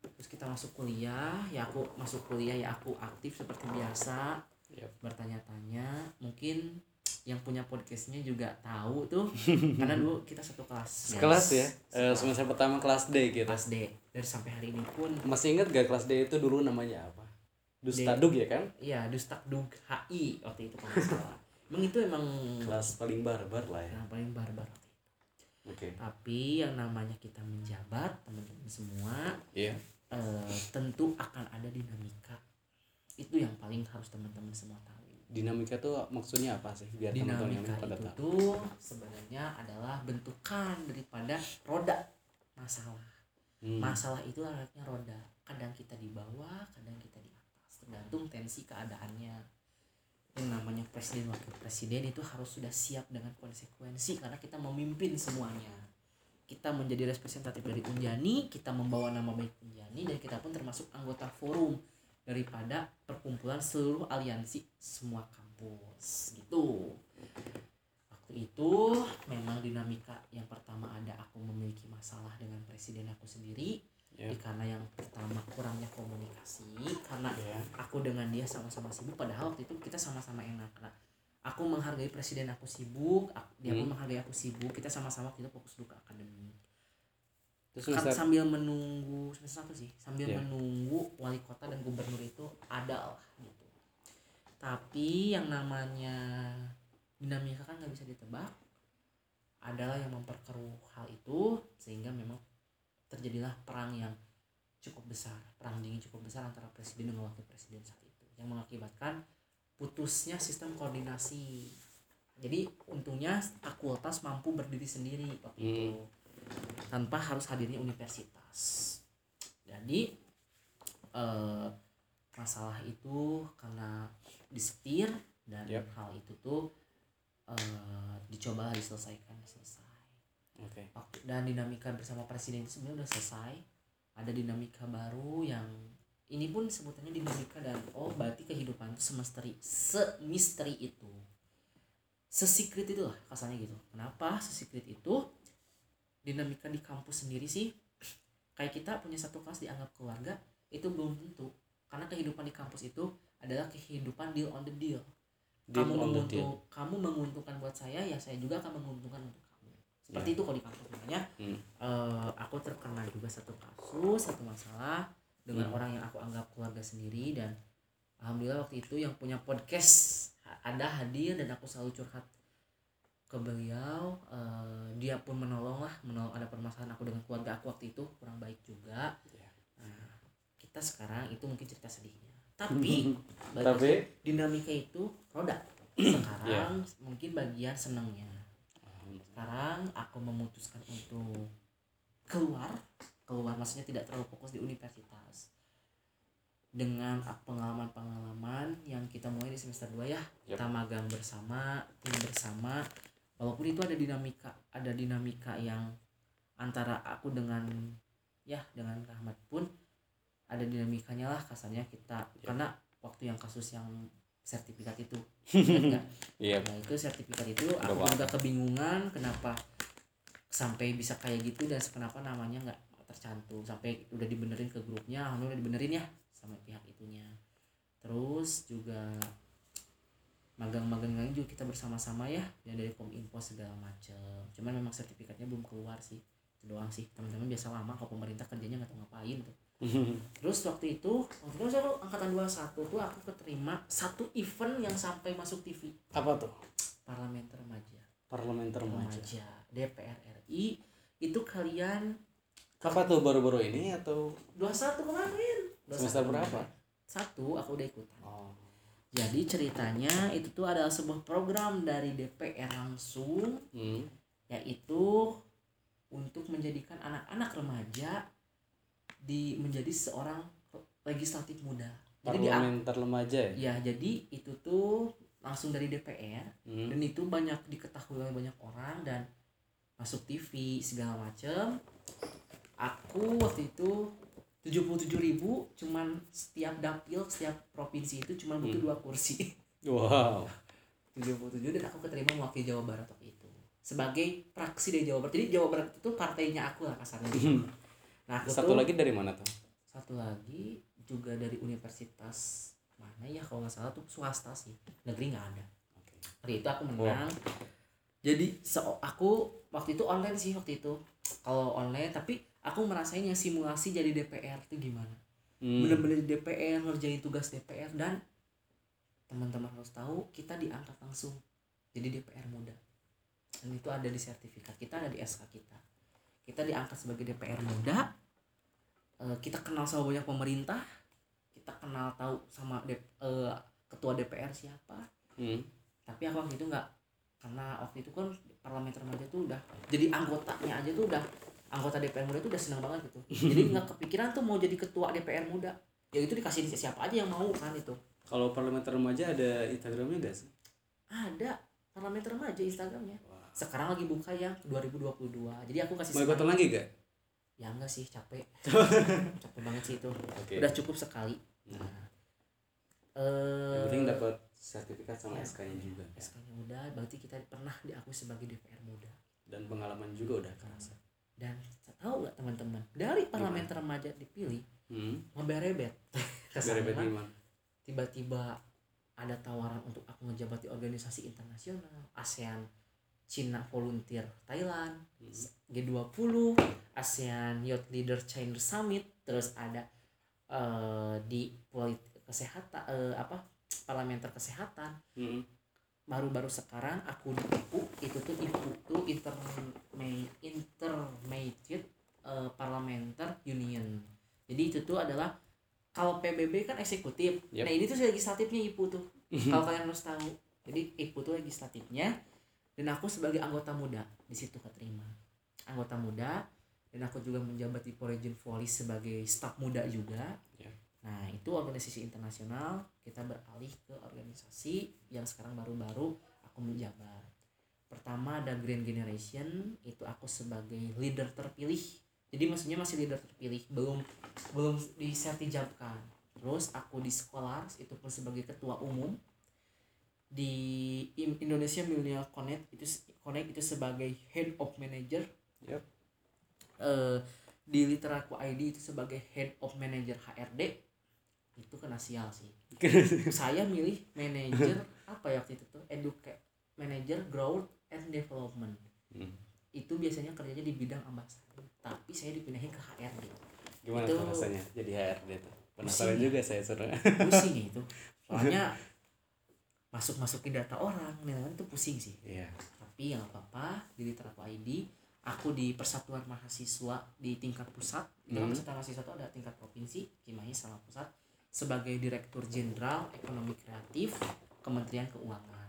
terus kita masuk kuliah ya aku masuk kuliah ya aku aktif seperti biasa Yap. bertanya-tanya mungkin yang punya podcastnya juga tahu tuh. Karena dulu kita satu kelas. Kelas ya? Sekelas. semester pertama kelas D gitu. Kelas D. Dan sampai hari ini pun masih inget gak kelas D itu dulu namanya apa? Dustadug ya kan? Iya, Dustak Dug HI waktu itu kalau salah. emang itu emang kelas paling barbar lah ya. Yang paling barbar waktu itu. oke. Tapi yang namanya kita menjabat teman-teman semua iya. eh, tentu akan ada dinamika. Itu yang paling harus teman-teman semua tahu dinamika tuh maksudnya apa sih biar teman-teman yang dinamika pada itu tuh sebenarnya adalah bentukan daripada roda masalah. Hmm. masalah itu layaknya roda. Kadang kita di bawah kadang kita di atas. Tergantung tensi keadaannya. Yang namanya presiden wakil presiden itu harus sudah siap dengan konsekuensi karena kita memimpin semuanya. Kita menjadi representatif dari Unjani kita membawa nama baik Unjani dan kita pun termasuk anggota forum daripada perkumpulan seluruh aliansi semua kampus gitu waktu itu memang dinamika yang pertama ada aku memiliki masalah dengan presiden aku sendiri Ya. karena yang pertama kurangnya komunikasi karena Iya. aku dengan dia sama-sama sibuk padahal waktu itu kita sama-sama enak karena aku menghargai presiden aku sibuk dia pun Hmm. menghargai aku sibuk kita sama-sama kita fokus dulu ke akademik terus Kan semester sambil menunggu semester satu sih? Sambil Iya. menunggu wali kota dan gubernur itu ada lah gitu. Tapi yang namanya dinamika kan nggak bisa ditebak. Adalah yang memperkeruh hal itu sehingga memang terjadilah perang yang cukup besar perang dingin cukup besar antara presiden dengan wakil presiden saat itu yang mengakibatkan putusnya sistem koordinasi. Jadi untungnya fakultas mampu berdiri sendiri waktu Hmm. itu tanpa harus hadirnya universitas. Jadi eh, masalah itu karena disetir dan Yap. hal itu tuh eh, dicoba diselesaikan selesai. Oke. Waktu dan dinamika bersama presiden itu sebenarnya udah selesai. Ada dinamika baru yang ini pun sebutannya dinamika dan oh berarti kehidupan itu semesteri semisteri itu. Sesikrit itu lah kasarnya gitu. Kenapa sesikrit itu dinamika di kampus sendiri sih kayak kita punya satu kelas dianggap keluarga itu belum tentu karena kehidupan di kampus itu adalah kehidupan deal on the deal Deal kamu menguntung kamu menguntungkan buat saya ya saya juga akan menguntungkan untuk kamu seperti Ya. itu kalau di kampus makanya Hmm. eh, aku terkena juga satu kasus satu masalah dengan Hmm. orang yang aku anggap keluarga sendiri dan alhamdulillah waktu itu yang punya podcast ada hadir dan aku selalu curhat ke beliau eh, dia pun menolong lah menolong ada permasalahan aku dengan keluarga aku waktu itu kurang baik juga. Ya. nah, kita sekarang itu mungkin cerita sedihnya. Tapi tapi? dinamika itu roda sekarang mungkin bagian senangnya. Sekarang aku memutuskan untuk keluar keluar maksudnya tidak terlalu fokus di universitas. Dengan pengalaman-pengalaman yang kita mulai di semester 2 ya. Yap. kita magang bersama tim bersama walaupun itu ada dinamika ada dinamika yang antara aku dengan ya dengan Rahmat pun ada dinamikanya lah kasarnya kita. Yap. karena waktu yang kasus yang sertifikat itu iya. Nah itu sertifikat itu Udah aku juga kebingungan kenapa sampai bisa kayak gitu dan kenapa namanya nggak tercantum. Sampai udah dibenerin ke grupnya alhamdulillah dibenerin ya sama pihak itunya. Terus juga magang-magang lain juga kita bersama-sama ya yang dari kominfo segala macem. Cuman memang sertifikatnya belum keluar sih itu doang sih. Teman-teman biasa lama kalau pemerintah kerjanya nggak tahu ngapain tuh. Terus waktu itu, waktu itu saya angkatan 21 tuh aku keterima satu event yang sampai masuk TV apa tuh? Parlementer Remaja. parlementer remaja Remaja DPR RI itu kalian apa tuh baru-baru ini atau 21 kemarin. 21 Semester berapa? Satu aku udah ikutan. oh Jadi ceritanya itu tuh adalah sebuah program dari DPR langsung hmm. yaitu untuk menjadikan anak-anak remaja di menjadi seorang legislatif muda. Jadi di parlementer remaja ya Ya, jadi itu tuh langsung dari DPR hmm. dan itu banyak diketahui oleh banyak orang dan masuk TV segala macem. Aku waktu itu 77.000 ribu cuman setiap dapil setiap provinsi itu cuma butuh Hmm. dua kursi. Wow. 77 dan aku keterima mewakili Jawa Barat waktu itu. Sebagai praksi dari Jawa Barat. Jadi Jawa Barat itu partainya aku lah kasarnya nah aku satu tuh lagi dari mana tuh? Satu lagi juga dari universitas mana ya kalau nggak salah tuh swasta sih. Negeri nggak ada. Oke. waktu itu aku menang. Jadi so, aku waktu itu online sih waktu itu. Kalau online tapi aku merasain yang simulasi jadi DPR itu gimana Hmm. bener-bener di DPR ngerjain tugas DPR dan teman-teman harus tahu kita diangkat langsung jadi DPR muda dan itu ada di sertifikat kita ada di SK kita kita diangkat sebagai DPR muda Eh, kita kenal sama banyak pemerintah kita kenal tahu sama D- eh, ketua DPR siapa Hmm. tapi aku waktu itu nggak karena waktu itu kan parlemen remaja tuh udah jadi anggotanya aja tuh udah anggota DPR muda tuh udah seneng banget gitu jadi nggak kepikiran tuh mau jadi ketua DPR muda ya itu dikasih siapa aja yang mau kan itu Kalau parlementer remaja ada Instagramnya nggak sih? ada parlemen remaja Instagramnya sekarang lagi buka yang 2022 jadi aku kasih Mau ikutan lagi gak? ya enggak sih capek capek banget sih itu Oke. udah cukup sekali nah Yang eh penting dapat sertifikat sama ya. SK-nya juga. ya. SK-nya muda berarti kita pernah diakui sebagai DPR muda Dan pengalaman juga udah kerasa. Dan tahu nggak teman-teman dari parlemen remaja dipilih Hmm. ngeberebet tiba-tiba ada tawaran untuk aku ngejabat di organisasi internasional ASEAN Cina Volunteer Thailand Hmm. G20 ASEAN Youth Leader China Summit terus ada eh, di politik kesehatan eh, apa parlementer kesehatan Hmm. baru-baru sekarang aku di IPU itu tuh IPU tuh interme, intermediate eh, parliamentary union. Jadi itu tuh adalah kalau PBB kan eksekutif. Yep. nah ini tuh legislatifnya IPU tuh. Kalau kalian harus tahu. Jadi IPU tuh legislatifnya dan aku sebagai anggota muda di situ keterima anggota muda dan aku juga menjabat di Foreign Police sebagai staf muda juga. Ya. nah itu organisasi internasional. Kita beralih ke organisasi yang sekarang baru-baru aku menjabat pertama ada Grand Generation itu aku sebagai leader terpilih. Jadi maksudnya masih leader terpilih belum belum disertijabkan. Terus aku di Scholars itu pun sebagai ketua umum. Di In- Indonesia Millennial Connect itu Connect itu sebagai head of manager. Yep. Eh, di Literaku ID itu sebagai head of manager HRD itu kena sial sih. Saya milih manager apa ya waktu itu tuh? Educate manager growth and development Hmm. itu biasanya kerjanya di bidang ambasador tapi saya dipindahin ke HRD Gimana Itu- rasanya jadi HRD tuh? Penasaran Pusing juga saya sebenarnya. pusing ya itu soalnya masuk masukin data orang nih kan itu pusing sih Iya. tapi yang apa di Literaku ID aku di Persatuan Mahasiswa di tingkat pusat di dalam Hmm. Persatuan Mahasiswa itu ada tingkat provinsi Cimahi sama pusat sebagai Direktur Jenderal Ekonomi Kreatif Kementerian Keuangan.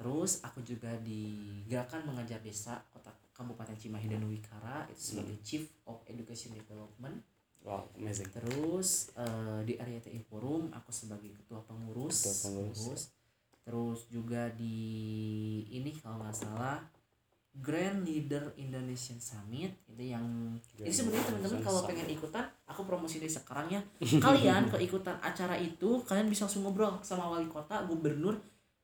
Terus aku juga di Gerakan Mengajar Desa Kota Kabupaten Cimahi dan Wikara itu sebagai Chief of Education Development. Wow, amazing. terus eh, di RYTI Forum aku sebagai ketua pengurus, Ketua pengurus, terus juga di ini kalau nggak salah Grand Leader Indonesian Summit itu yang Grand jadi sebenarnya teman-teman kalau pengen ikutan aku promosi dari sekarang ya. Kalian ke ikutan acara itu kalian bisa langsung ngobrol sama wali kota gubernur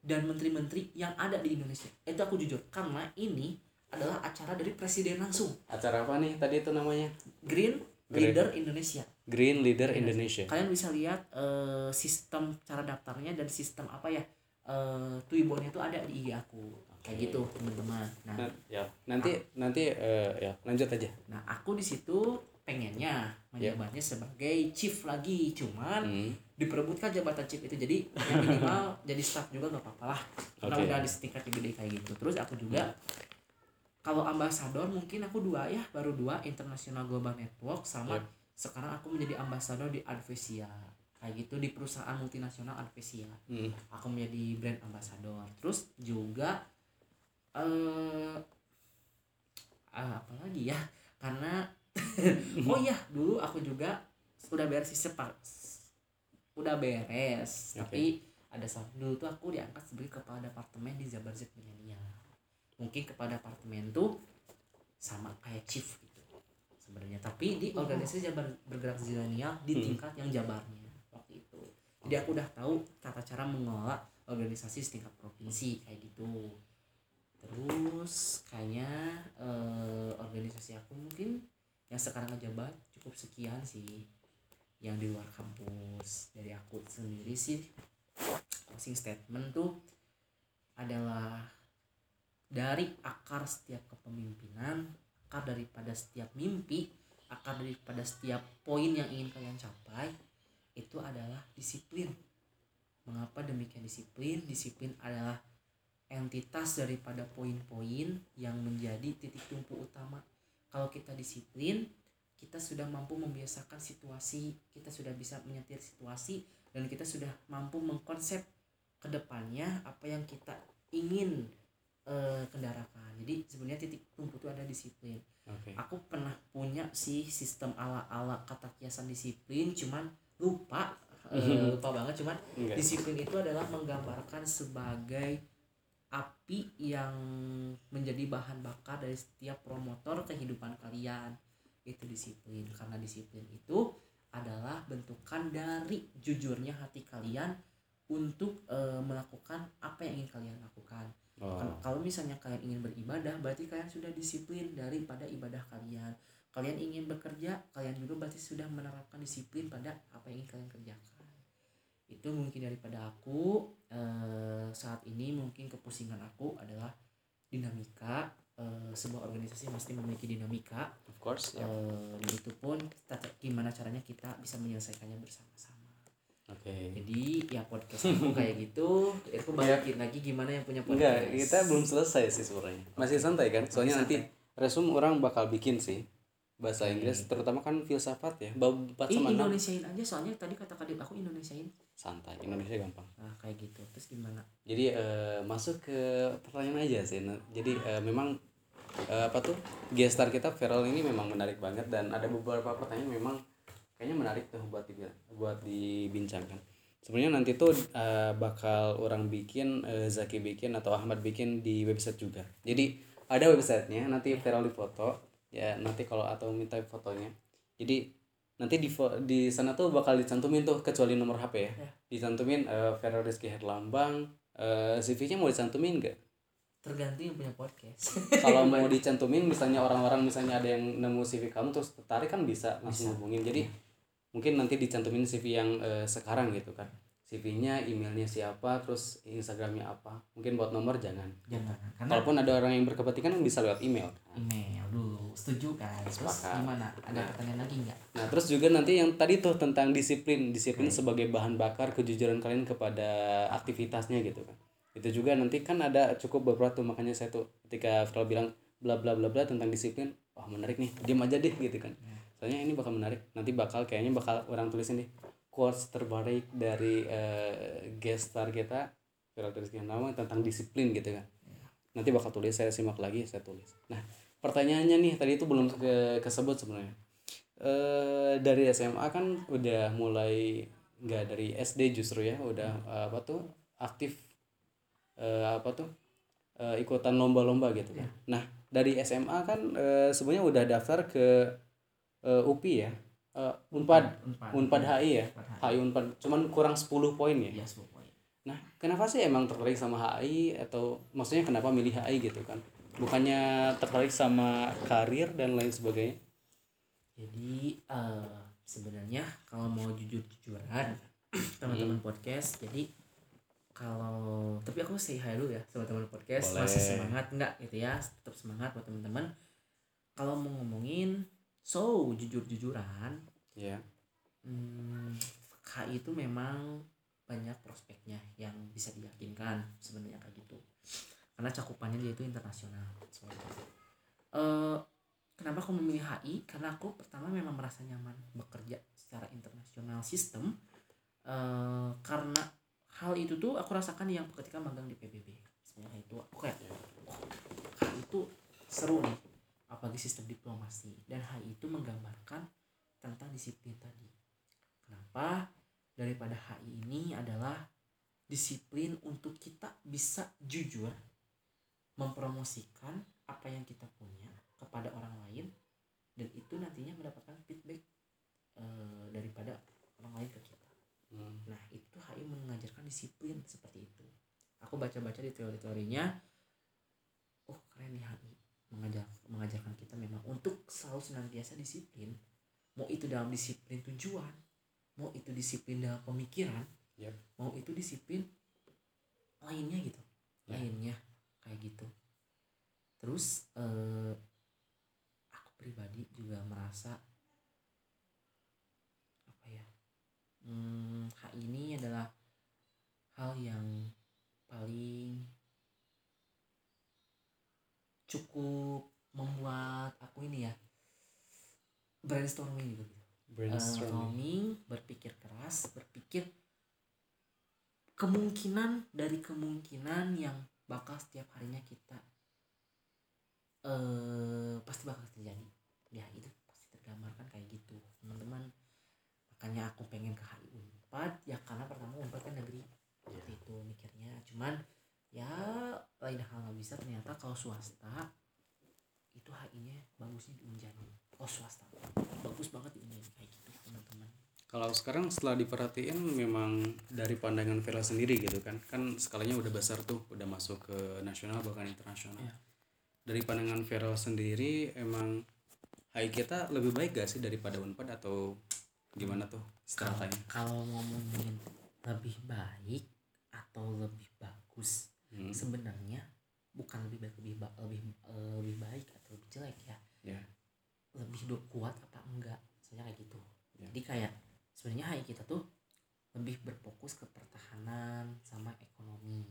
dan menteri-menteri yang ada di Indonesia itu aku jujur karena ini adalah acara dari presiden langsung Acara apa nih tadi itu namanya? Green Green. Leader Indonesia Green Leader. Indonesia. kalian bisa lihat eh, sistem cara daftarnya dan sistem apa ya eh Twibbonnya itu ada di IG aku kayak gitu teman-teman nah Nah, ya, nanti nanti eh, ya lanjut aja. nah aku di situ pengennya menjabatnya sebagai chief lagi cuman Hmm. diperebutkan jabatan chief itu jadi yang minimal jadi staff juga nggak apa-apa lah karena Oke. udah di setingkat gede kayak gitu terus aku juga kalau ambasador mungkin aku dua ya baru dua international global network sama Yep. sekarang aku menjadi ambasador di Advesia kayak gitu di perusahaan multinasional Advesia Hmm. aku menjadi brand ambassador terus juga eh ah, apa lagi ya karena oh iya dulu aku juga udah beres sepak udah beres. Oke. tapi ada satu dulu tuh aku diangkat sebagai kepala departemen di Jabar Z Millennial. Mungkin kepala departemen tuh sama kayak chief gitu sebenarnya. Tapi di organisasi Jabar bergerak zilenial di Hmm. tingkat yang Jabarnya waktu itu. Jadi aku udah tahu tata cara mengelola organisasi setingkat provinsi kayak gitu. Terus kayaknya eh, organisasi aku mungkin yang sekarang ngejabat cukup sekian sih yang di luar kampus. Dari aku sendiri sih closing statement tuh adalah dari akar setiap kepemimpinan akar daripada setiap mimpi akar daripada setiap poin yang ingin kalian capai itu adalah disiplin. Mengapa demikian disiplin? Disiplin adalah entitas daripada poin-poin yang menjadi titik tumpu utama kalau kita disiplin kita sudah mampu membiasakan situasi kita sudah bisa menyetir situasi dan kita sudah mampu mengkonsep ke depannya apa yang kita ingin eh, kendarakan. Jadi sebenarnya titik tumpu itu ada disiplin. Oke. Aku pernah punya sih sistem ala-ala kata kiasan disiplin cuman lupa eh, lupa banget cuman enggak. disiplin itu adalah menggambarkan sebagai api yang menjadi bahan bakar dari setiap promotor kehidupan kalian. Itu disiplin karena disiplin itu adalah bentukan dari jujurnya hati kalian untuk eh, melakukan apa yang ingin kalian lakukan. Oh. Kalau, kalau misalnya kalian ingin beribadah berarti kalian sudah disiplin daripada ibadah kalian. Kalian ingin bekerja kalian juga berarti sudah menerapkan disiplin pada apa yang ingin kalian kerjakan itu mungkin daripada aku eh, saat ini mungkin kepusingan aku adalah dinamika eh, sebuah organisasi mesti memiliki dinamika. Of course ya eh, itu pun tata- gimana caranya kita bisa menyelesaikannya bersama-sama. Oke. Jadi ya podcast aku kayak gitu. Aku balikin lagi gimana yang punya podcast. enggak kita belum selesai sih sebenarnya. Masih santai kan? Soalnya nanti resume orang bakal bikin sih bahasa Inggris terutama kan filsafat ya. Bab 4 Ih, sama 6 Indonesiain aja soalnya tadi kata kadip aku Indonesiain santai. Indonesia gampang. Nah kayak gitu. Terus gimana? Jadi eh, masuk ke pertanyaan aja sih jadi eh, memang eh, apa tuh gestar kita Feral ini memang menarik banget dan ada beberapa pertanyaan memang kayaknya menarik tuh buat dibi- buat dibincangkan. Sebenarnya nanti tuh eh, bakal orang bikin eh, Zaki bikin atau Ahmad bikin di website juga. Jadi ada websitenya nanti Feral di foto. Ya nanti kalau atau minta fotonya. Jadi nanti di di sana tuh bakal dicantumin tuh kecuali nomor HP ya, Ya. dicantumin uh, Feral Rizky Herlambang uh, CV-nya mau dicantumin nggak? Tergantung yang punya podcast. Kalau mau dicantumin misalnya orang-orang misalnya ada yang nemu CV kamu terus tertarik kan bisa langsung Bisa. hubungin. Jadi mungkin nanti dicantumin CV yang uh, sekarang gitu kan CV-nya emailnya siapa terus Instagramnya apa. Mungkin buat nomor jangan. Jangan karena kalaupun ada orang yang berkepentingan bisa lewat email. Email dulu setuju kan? Terus Sepakat. gimana? Ada Nah. pertanyaan lagi nggak? Nah, terus juga nanti yang tadi tuh tentang disiplin, disiplin sebagai bahan bakar kejujuran kalian kepada aktivitasnya gitu kan. Itu juga nanti kan ada cukup beberapa tuh. Makanya saya tuh ketika Fral bilang bla bla bla bla tentang disiplin, wah menarik nih, diam aja deh gitu kan. Soalnya ini bakal menarik. Nanti bakal kayaknya bakal orang tulisin nih quotes terbaik dari eh, guest star kita Fral Rizky nama tentang disiplin gitu kan. Nanti bakal tulis saya simak lagi, saya tulis. Nah, pertanyaannya nih tadi itu belum ke kesebut sebenarnya eh dari SMA kan udah mulai nggak dari SD justru ya udah eh, apa tuh aktif eh, apa tuh eh, ikutan lomba-lomba gitu kan. Nah dari SMA kan eh, sebenarnya udah daftar ke eh, UPI ya Eh, Unpad Unpad. Unpad HI ya Unpad HI Unpad cuman kurang 10 poin ya. ya semua poin Nah kenapa sih emang tertarik sama HI atau maksudnya kenapa milih HI gitu kan? Bukannya tertarik sama karir dan lain sebagainya? jadi eh, sebenarnya kalau mau jujur-jujuran teman-teman podcast jadi kalau tapi aku say hi dulu ya sama teman podcast Boleh. masih semangat enggak gitu ya tetap semangat buat teman-teman kalau mau ngomongin so jujur-jujuran. Ya. hmm, KI itu memang banyak prospeknya yang bisa diyakinkan sebenarnya kayak gitu. Karena cakupannya dia itu internasional. Eh, kenapa aku memilih HI karena aku pertama memang merasa nyaman bekerja secara internasional sistem. Eh, karena hal itu tuh aku rasakan yang ketika magang di PBB sebenarnya itu aku kayak oh, HI itu seru nih apalagi sistem diplomasi dan HI itu menggambarkan tentang disiplin tadi kenapa daripada HI ini adalah disiplin untuk kita bisa jujur mempromosikan apa yang kita punya kepada orang lain dan itu nantinya mendapatkan feedback eh, daripada orang lain ke kita. Hmm. Nah itu HI mengajarkan disiplin seperti itu. Aku baca-baca di teori-teorinya, oh keren nih HI mengajar mengajarkan kita memang untuk selalu senantiasa disiplin. Mau itu dalam disiplin tujuan, mau itu disiplin dalam pemikiran, Yap. mau itu disiplin lainnya gitu, Ya. lainnya kayak gitu. Terus eh, aku pribadi juga merasa apa ya hmm, hal ini adalah hal yang paling cukup membuat aku ini ya brainstorming gitu. Brainstorming. Brainstorming berpikir keras berpikir kemungkinan dari kemungkinan yang bakal setiap harinya kita eh pasti bakal terjadi. Ya itu pasti tergambarkan kayak gitu teman-teman. Makanya aku pengen ke HI Unpad ya karena pertama Unpad kan negeri. Seperti itu mikirnya cuman ya lain hal nggak bisa. Ternyata kalau swasta itu HI-nya bagusnya di Unjani oh swasta. Bagus banget di Unjani kayak gitu teman-teman. Kalau sekarang setelah diperhatiin memang dari pandangan Vera sendiri gitu kan. Kan skalanya udah besar tuh udah masuk ke nasional bahkan internasional. Iya. dari pandangan Vera sendiri emang HI kita lebih baik gak sih daripada Unpad atau gimana tuh kalau stratanya kalau ngomongin lebih baik atau lebih bagus hmm. sebenarnya bukan lebih baik lebih ba- lebih eh, lebih baik atau lebih jelek ya. Ya. Lebih kuat apa enggak? Soalnya kayak gitu. Ya. jadi kayak sebenarnya HI kita tuh lebih berfokus ke pertahanan sama ekonomi.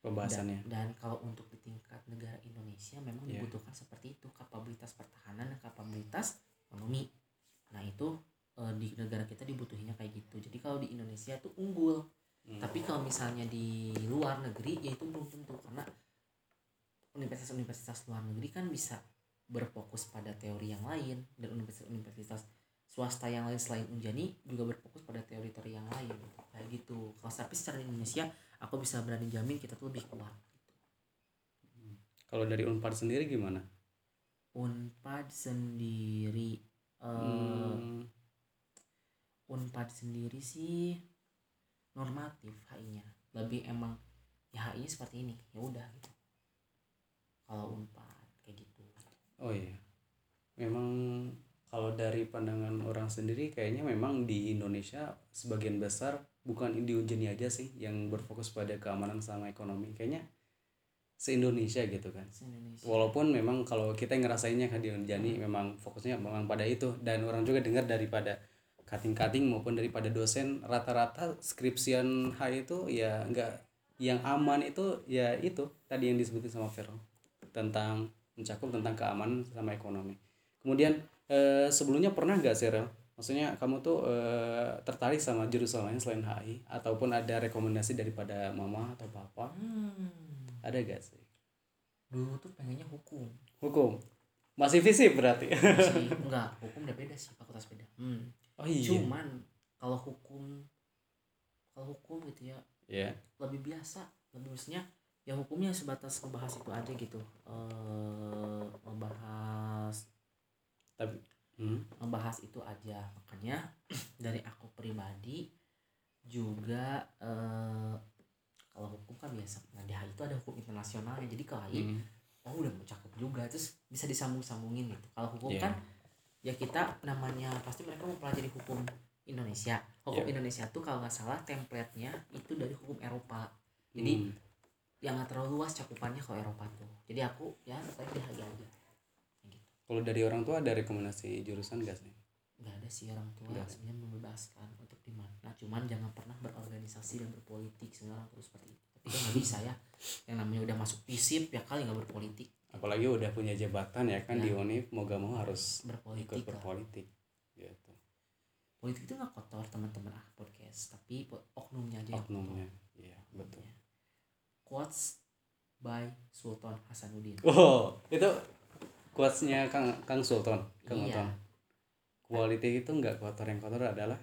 Pembahasannya. Dan, dan kalau untuk di tingkat negara Indonesia memang Ya. dibutuhkan seperti itu kapabilitas pertahanan dan kapabilitas ekonomi. Nah itu eh, di negara kita dibutuhinnya kayak gitu. Jadi kalau di Indonesia tuh unggul Hmm. tapi kalau misalnya di luar negeri ya itu belum tentu. Karena universitas-universitas luar negeri kan bisa berfokus pada teori yang lain dan universitas-universitas swasta yang lain selain Unjani juga berfokus pada teori-teori yang lain. Kayak gitu. Kalau tapi secara Indonesia aku bisa berani jamin kita tuh lebih kuat. Kalau dari Unpad sendiri gimana? Unpad sendiri eh Hmm, Unpad sendiri sih normatif HI-nya lebih emang ya HI seperti ini ya udah gitu. Kalau Unpad kayak gitu. Oh iya. Memang kalau dari pandangan orang sendiri kayaknya memang di Indonesia sebagian besar bukan di Unjani aja sih yang berfokus pada keamanan sama ekonomi. Kayaknya se Indonesia gitu kan. Se-Indonesia. Walaupun memang kalau kita ngerasainnya kan di Unjani memang fokusnya memang pada itu. Dan orang juga dengar daripada cutting-cutting maupun daripada dosen rata-rata skripsian H itu ya enggak yang aman itu ya itu tadi yang disebutin sama Vero tentang mencakup tentang keamanan sama ekonomi. Kemudian eh, sebelumnya pernah nggak sih Rel? Maksudnya kamu tuh eh, tertarik sama jurusan lain selain HI ataupun ada rekomendasi daripada mama atau papa? Hmm. ada gak sih? Dulu tuh pengennya hukum. Hukum? Masih fisip berarti? Sih enggak hukum udah beda sih fakultas beda. Hmm. Oh iya. Cuman kalau hukum kalau hukum gitu ya ya lebih biasa lebih maksudnya ya hukumnya sebatas ngebahas itu aja gitu. Eh ngebahas tapi hmm, ngebahas itu aja. Makanya dari aku pribadi juga eh kalau hukum kan biasa. Nah di HI itu ada hukum internasionalnya. Jadi kalau HI hmm, oh udah mau cakep juga. Terus bisa disambung sambungin gitu. Kalau hukum Iya. kan ya kita namanya pasti mereka mau pelajari hukum Indonesia. Hukum Iya. Indonesia tuh kalau nggak salah template-nya itu dari hukum Eropa. Jadi hmm. yang nggak terlalu luas cakupannya kalau Eropa tuh. Jadi aku ya tertarik di aja gitu. Kalau dari orang tua ada rekomendasi jurusan gak sih? Nggak ada sih orang tua. Ada. sebenarnya membebaskan untuk di mana. Cuman jangan pernah berorganisasi dan berpolitik sebenarnya orang terus seperti itu. Tapi kan nggak bisa ya. Yang namanya udah masuk fisip ya kali nggak berpolitik apalagi udah punya jabatan ya kan Ya. di UNIF mau gak mau harus berpolitik ikut lah. berpolitik gitu. Politik itu nggak kotor teman-teman. Ah podcast. Tapi oknumnya aja oknumnya iya betul. Ya. quotes by Sultan Hasanuddin. Oh itu quotesnya kang kang Sultan kang Iya. Sultan. Quality itu nggak kotor yang kotor adalah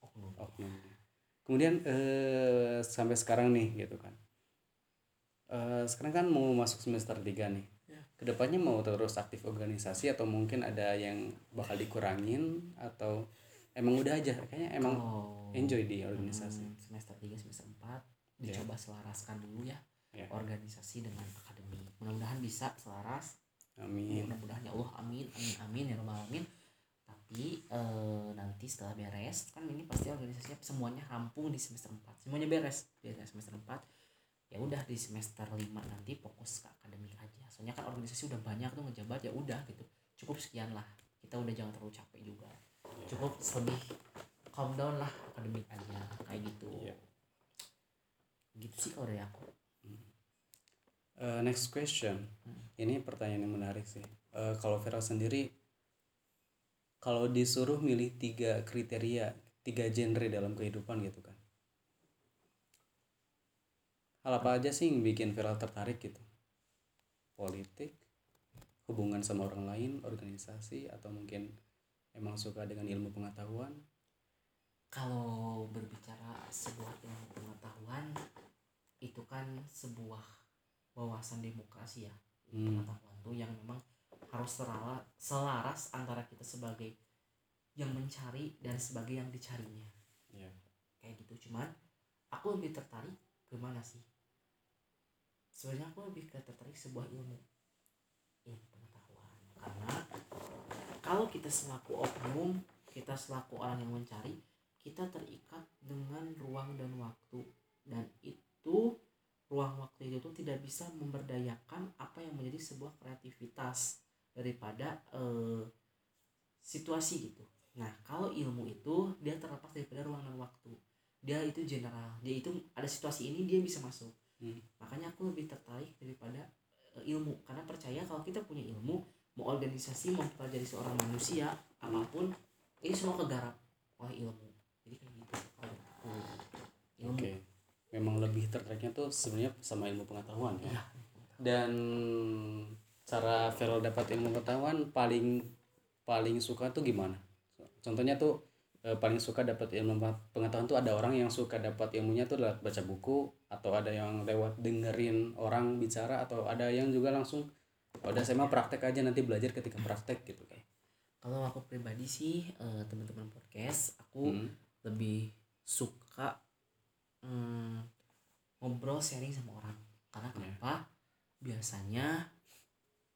oknum. oknumnya. Kemudian eh, sampai sekarang nih gitu kan Eh, sekarang kan mau masuk semester 3 nih. Ya. ke depannya mau terus aktif organisasi atau mungkin ada yang bakal dikurangin atau emang udah aja? Kayaknya emang Kalau, enjoy di organisasi. Hmm, semester 3 semester 4 Ya. dicoba selaraskan dulu ya Ya. organisasi dengan akademi. Mudah-mudahan bisa selaras. Amin. Mudah-mudahan ya Allah amin amin amin ya rabbal alamin. Tapi eh, nanti setelah beres kan ini pasti organisasinya semuanya rampung di semester 4 semuanya beres. Beres semester 4 ya udah di semester 5 nanti fokus ke akademik aja. Soalnya kan organisasi udah banyak tuh ngejabat ya udah gitu. Cukup sekian lah. Kita udah jangan terlalu capek juga. Cukup lebih calm down lah akademik aja kayak gitu. Iya. gitu sih kalau dari aku. Eh, next question. Ini pertanyaan yang menarik sih. Eh, kalau Vera sendiri kalau disuruh milih tiga kriteria tiga genre dalam kehidupan gitu kan hal apa aja sih yang bikin Vera tertarik gitu? Politik hubungan sama orang lain organisasi atau mungkin emang suka dengan ilmu pengetahuan? Kalau berbicara sebuah ilmu pengetahuan itu kan sebuah wawasan demokrasi ya. Hmm. pengetahuan tuh yang memang harus selaras, selaras antara kita sebagai yang mencari dan sebagai yang dicarinya. Ya kayak gitu cuman aku lebih tertarik ke mana sih sebenarnya aku lebih ke tertarik sebuah ilmu. Ilmu pengetahuan. Karena kalau kita selaku oknum kita selaku orang yang mencari kita terikat dengan ruang dan waktu. Dan itu ruang waktu itu tuh tidak bisa memberdayakan apa yang menjadi sebuah kreativitas daripada eh, situasi gitu. Nah kalau ilmu itu dia terlepas daripada ruang dan waktu. Dia itu general. Dia itu ada situasi ini dia bisa masuk Hmm. makanya aku lebih tertarik daripada eh, ilmu. Karena percaya kalau kita punya ilmu mau organisasi mau kita jadi seorang manusia apa pun ini semua kegarap oleh ilmu. Jadi kayak gitu. Ilmu oke. Memang lebih tertariknya tuh sebenarnya sama ilmu pengetahuan ya. Iya. dan cara Feral dapat ilmu pengetahuan paling paling suka tuh gimana? Contohnya tuh eh, paling suka dapat ilmu pengetahuan tuh ada orang yang suka dapat ilmunya tuh lewat baca buku atau ada yang lewat dengerin orang bicara atau ada yang juga langsung "Oh, udah saya mah praktek aja nanti belajar ketika praktek gitu kan kalau aku pribadi sih eh, teman-teman podcast aku Hmm. lebih suka mm, ngobrol sharing sama orang karena Iya. kenapa biasanya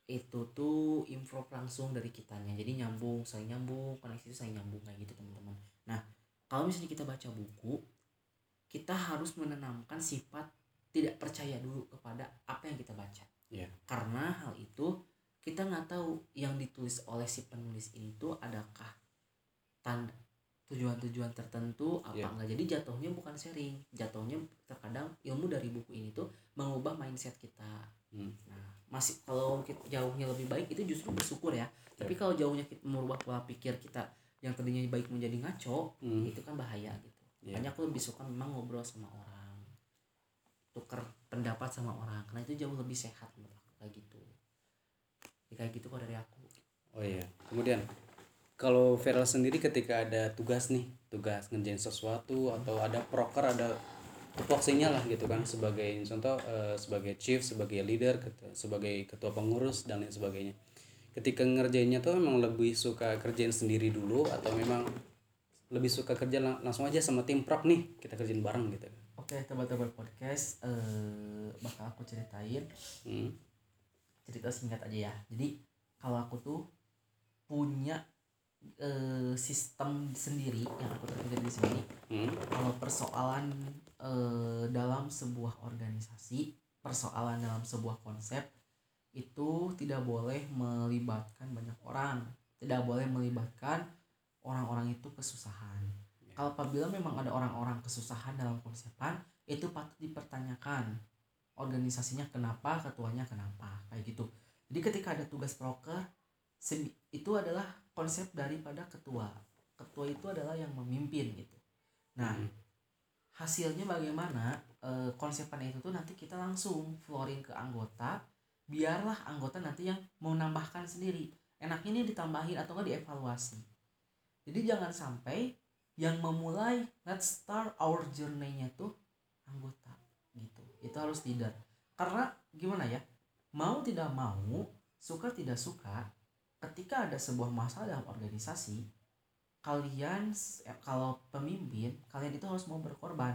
itu tuh improve langsung dari kitanya jadi nyambung saling nyambung koneksi itu saling nyambung kayak gitu teman-teman nah kalau misalnya kita baca buku kita harus menanamkan sifat tidak percaya dulu kepada apa yang kita baca Iya. karena hal itu kita nggak tahu yang ditulis oleh si penulis ini tuh adakah tanda tujuan-tujuan tertentu apa Iya. enggak jadi jatuhnya bukan sharing jatuhnya terkadang ilmu dari buku ini tuh mengubah mindset kita Hmm. nah masih kalau kita jauhnya lebih baik itu justru bersyukur ya tapi kalau jauhnya kita merubah pola pikir kita yang tadinya baik menjadi ngaco Hmm. itu kan bahaya gitu Iya. makanya aku lebih suka memang ngobrol sama orang tuker pendapat sama orang karena itu jauh lebih sehat menurut aku kayak gitu ya, kayak gitu kok dari aku Oh iya. Kemudian kalau Feral sendiri ketika ada tugas nih, tugas ngerjain sesuatu atau ada proker, ada tupoksinya lah gitu kan sebagai contoh eh, sebagai chief, sebagai leader, ket- sebagai ketua pengurus dan lain sebagainya. Ketika ngerjainnya tuh memang lebih suka kerjain sendiri dulu atau memang lebih suka kerja lang- langsung aja sama tim prok nih kita kerjain bareng gitu. oke teman-teman podcast eh bakal aku ceritain Hmm. cerita singkat aja ya jadi kalau aku tuh punya eh, sistem sendiri yang aku terapkan di sini Hmm. kalau persoalan eh, dalam sebuah organisasi persoalan dalam sebuah konsep itu tidak boleh melibatkan banyak orang. Tidak boleh melibatkan orang-orang itu kesusahan. Kalau apabila memang ada orang-orang kesusahan dalam konsepan itu patut dipertanyakan. Organisasinya kenapa ketuanya kenapa kayak gitu. Jadi ketika ada tugas proker itu adalah konsep daripada ketua. Ketua itu adalah yang memimpin gitu. Nah Hmm. Hasilnya bagaimana e, konsepan itu tuh nanti kita langsung flooring ke anggota biarlah anggota nanti yang mau nambahkan sendiri. Enaknya ini ditambahin atau enggak dievaluasi. Jadi jangan sampai yang memulai let's start our journey-nya tuh anggota gitu. Itu harus leader karena gimana ya mau tidak mau suka tidak suka ketika ada sebuah masalah dalam organisasi kalian eh, kalau pemimpin kalian itu harus mau berkorban.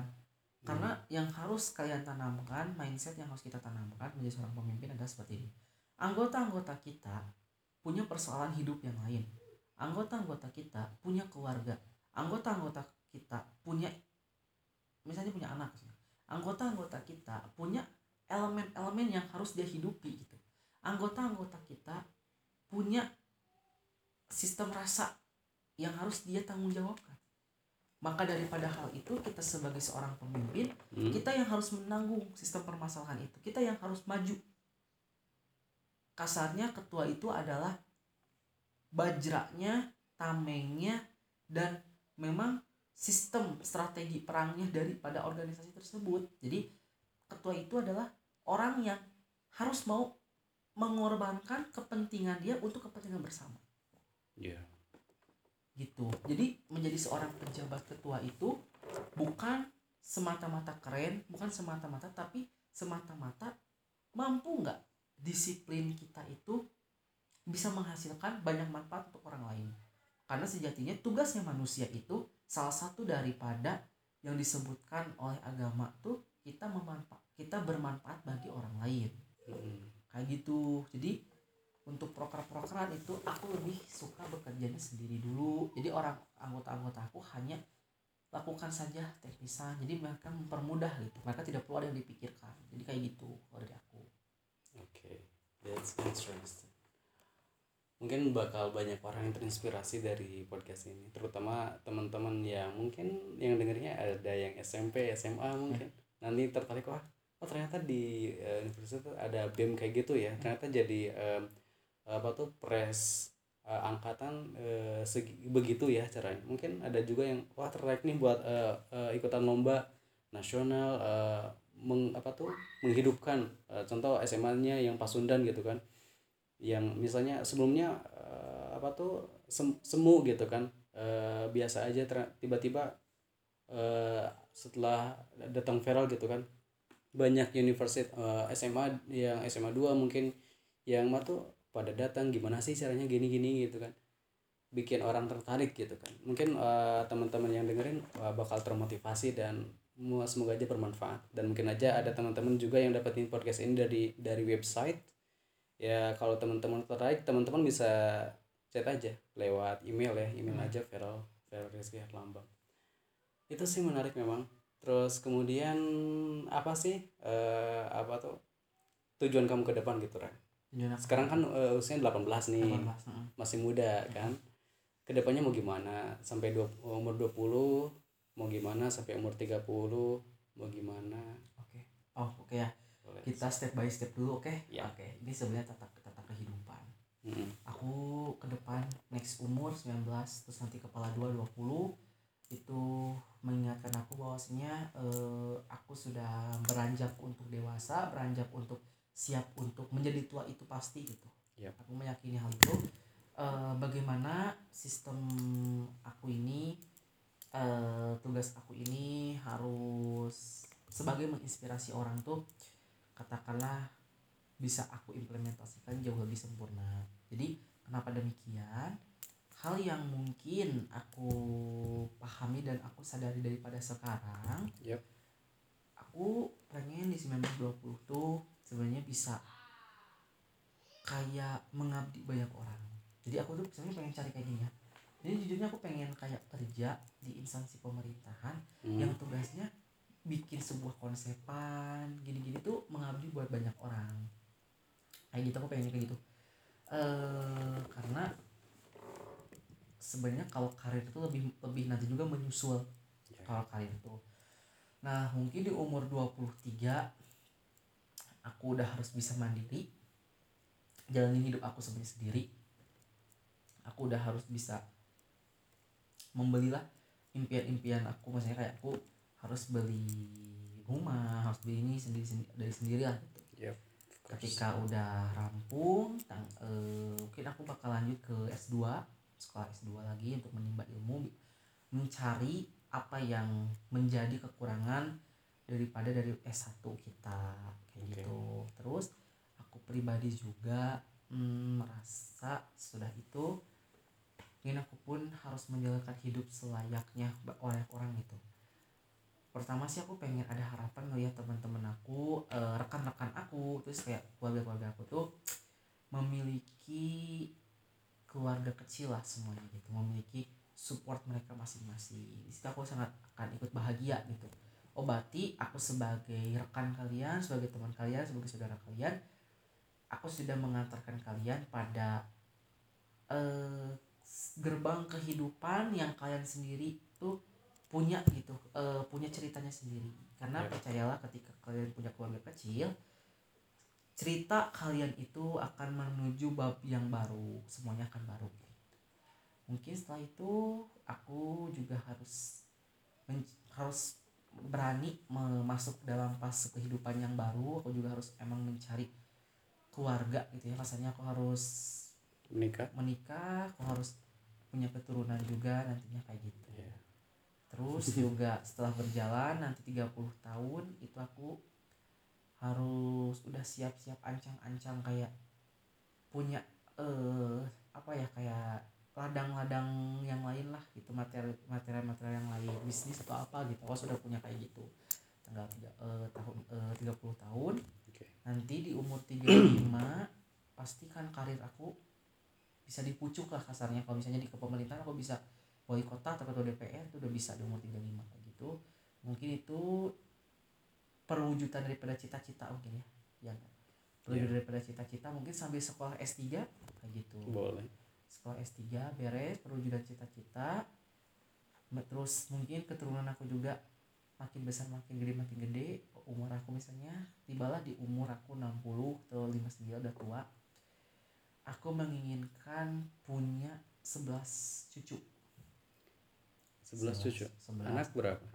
Karena yang harus kalian tanamkan mindset yang harus kita tanamkan menjadi seorang pemimpin adalah seperti ini. Anggota-anggota kita punya persoalan hidup yang lain. Anggota-anggota kita punya keluarga. Anggota-anggota kita punya misalnya punya anak anggota-anggota kita punya elemen-elemen yang harus dia hidupi gitu. Anggota-anggota kita punya sistem rasa yang harus dia tanggung jawabkan maka daripada hal itu kita sebagai seorang pemimpin Hmm. kita yang harus menanggung sistem permasalahan itu. Kita yang harus maju. Kasarnya ketua itu adalah bajraknya tamengnya dan memang sistem strategi perangnya daripada organisasi tersebut. Jadi ketua itu adalah orang yang harus mau mengorbankan kepentingan dia untuk kepentingan bersama. Iya. Gitu. Jadi menjadi seorang pejabat ketua itu bukan semata-mata keren bukan semata-mata tapi semata-mata mampu nggak disiplin kita itu bisa menghasilkan banyak manfaat untuk orang lain? Karena sejatinya tugasnya manusia itu salah satu daripada yang disebutkan oleh agama tuh kita memanfaat kita bermanfaat bagi orang lain. Mm. kayak gitu. Jadi untuk proker-prokeran itu aku lebih suka bekerjanya sendiri dulu jadi orang anggota-anggota aku hanya lakukan saja teknisan jadi mereka mempermudah gitu mereka tidak perlu ada yang dipikirkan jadi kayak gitu kalau dari aku Oke, that's interesting. Mungkin bakal banyak orang yang terinspirasi dari podcast ini, terutama teman-teman yang mungkin yang dengernya ada yang SMP, SMA mungkin. Nanti tertarik wah, oh ternyata di eh, universitas ada BEM kayak gitu ya. Ternyata jadi em, apa tuh pres eh, angkatan eh, segi, begitu ya caranya. Mungkin ada juga yang wah tertarik nih buat eh, eh, ikutan lomba nasional eh, meng, apa tuh menghidupkan eh, contoh SMA-nya yang Pasundan gitu kan. Yang misalnya sebelumnya eh, apa tuh sem- semu gitu kan. Eh, biasa aja tiba-tiba eh, setelah datang viral gitu kan. Banyak universitas eh, SMA yang SMA 2 mungkin yang mah tuh pada datang gimana sih caranya gini-gini? gitu kan. Bikin orang tertarik gitu kan. Mungkin eh, teman-teman yang dengerin eh, bakal termotivasi dan semoga aja bermanfaat. Dan mungkin aja ada teman-teman juga yang dapetin podcast ini dari dari website. Ya kalau teman-teman tertarik teman-teman bisa chat aja lewat email ya. Email Hmm. aja Feral Feral Rizky Herlambang. Itu sih menarik memang. Terus kemudian apa sih eh, apa tuh tujuan kamu ke depan gitu Ran Tujuan aku sekarang kan eh, usianya 18 nih 18, heeh. masih muda kan? Ke depannya mau gimana? Sampai dua, umur 20 mau gimana? Sampai umur 30 mau gimana? Oke. Oh oke ya. Boleh. Kita step by step dulu oke? Ya. oke ini sebenarnya tata tata kehidupan. Mm-mm. aku ke depan next umur 19 terus nanti kepala 2 20 itu mengingatkan aku bahwasanya eh, aku sudah beranjak untuk dewasa beranjak untuk siap untuk menjadi tua itu pasti gitu Yap. aku meyakini hal itu Eh, bagaimana sistem aku ini eh, tugas aku ini harus sebagai menginspirasi orang tuh katakanlah bisa aku implementasikan jauh lebih sempurna jadi kenapa demikian hal yang mungkin aku pahami dan aku sadari daripada sekarang Yap. aku pengen di 1920 tuh sebenarnya bisa kayak mengabdi banyak orang. Jadi aku tuh sebenarnya pengen cari kayak gini ya. Jadi jujurnya aku pengen kayak kerja di instansi pemerintahan Hmm. yang tugasnya bikin sebuah konsepan gini-gini tuh mengabdi buat banyak orang. Kayak gitu aku pengennya kayak gitu. Eh karena sebenarnya kalau karir itu lebih lebih nanti juga menyusul Ya. kalau karir itu nah mungkin di umur 23 aku udah harus bisa mandiri jalanin hidup aku sendiri aku udah harus bisa membelilah impian-impian aku maksudnya kayak aku harus beli rumah harus beli ini sendiri sendiri dari sendiri lah gitu course. ketika udah rampung tang, eh, mungkin aku bakal lanjut ke S2 sekolah S2 lagi untuk menimba ilmu mencari apa yang menjadi kekurangan daripada dari S1 kita kayak Oke. gitu. Terus aku pribadi juga mm, merasa sudah itu ingin aku pun harus menjalankan hidup selayaknya oleh orang itu pertama sih aku pengen ada harapan ngeliat teman-teman aku eh, rekan-rekan aku terus kayak keluarga-keluarga aku tuh memiliki keluarga kecil lah semuanya gitu memiliki support mereka masing-masing. Di situ aku sangat akan ikut bahagia gitu oh berarti aku sebagai rekan kalian sebagai teman kalian sebagai saudara kalian aku sudah mengantarkan kalian pada eh, gerbang kehidupan yang kalian sendiri tuh punya gitu eh, punya ceritanya sendiri karena Ya. percayalah ketika kalian punya keluarga kecil cerita kalian itu akan menuju bab yang baru semuanya akan baru mungkin setelah itu aku juga harus harus berani masuk dalam fase kehidupan yang baru aku juga harus emang mencari keluarga gitu ya. Rasanya aku harus menikah. menikah aku harus punya keturunan juga nantinya kayak gitu. Iya. terus juga setelah berjalan nanti 30 tahun itu aku harus udah siap-siap ancang-ancang kayak punya eh apa ya kayak ladang-ladang yang lain lah gitu materi materi-materi yang lain bisnis atau apa gitu. Aku sudah punya kayak gitu. Tanggal tiga eh, tahun eh, 30 tahun. Oke. nanti di umur 35 pastikan karir aku bisa dipucuk lah kasarnya. Kalau misalnya di kepemerintahan aku bisa wali kota atau ketua DPR itu udah bisa di umur 35 kayak gitu. Mungkin itu perwujudan daripada cita-cita mungkin ya. Yang perwujudan daripada cita-cita mungkin sambil sekolah S3 kayak gitu. Boleh sekolah S3 beres perwujudan cita-cita. Me- terus mungkin keturunan aku juga makin besar makin gede makin gede. Umur aku misalnya tibalah di umur aku 60 atau 59 udah tua. Aku menginginkan punya 11 cucu. 11 cucu? 11. anak berapa?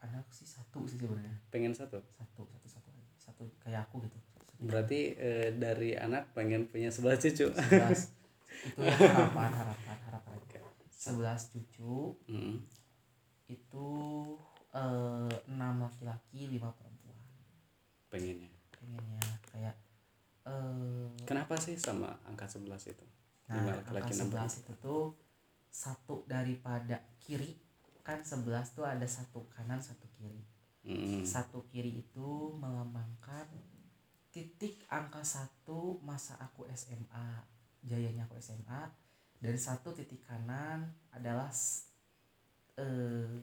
Anak sih satu sih sebenarnya. Pengen satu? Satu satu satu aja. Satu kayak aku gitu. Satu. berarti eh, dari anak pengen punya 11 cucu. 11 itu harapan harapan harapan. Sebelas cucu. Hmm. itu eh, enam laki-laki lima perempuan. Pengennya. Pengennya kayak eh kenapa sih sama angka 11 itu? Nah angka sebelas itu tuh satu daripada kiri. Kan sebelas tuh ada satu kanan satu kiri. Hmm. satu kiri itu melambangkan titik angka satu masa aku SMA jayanya aku SMA dan satu titik kanan adalah eh,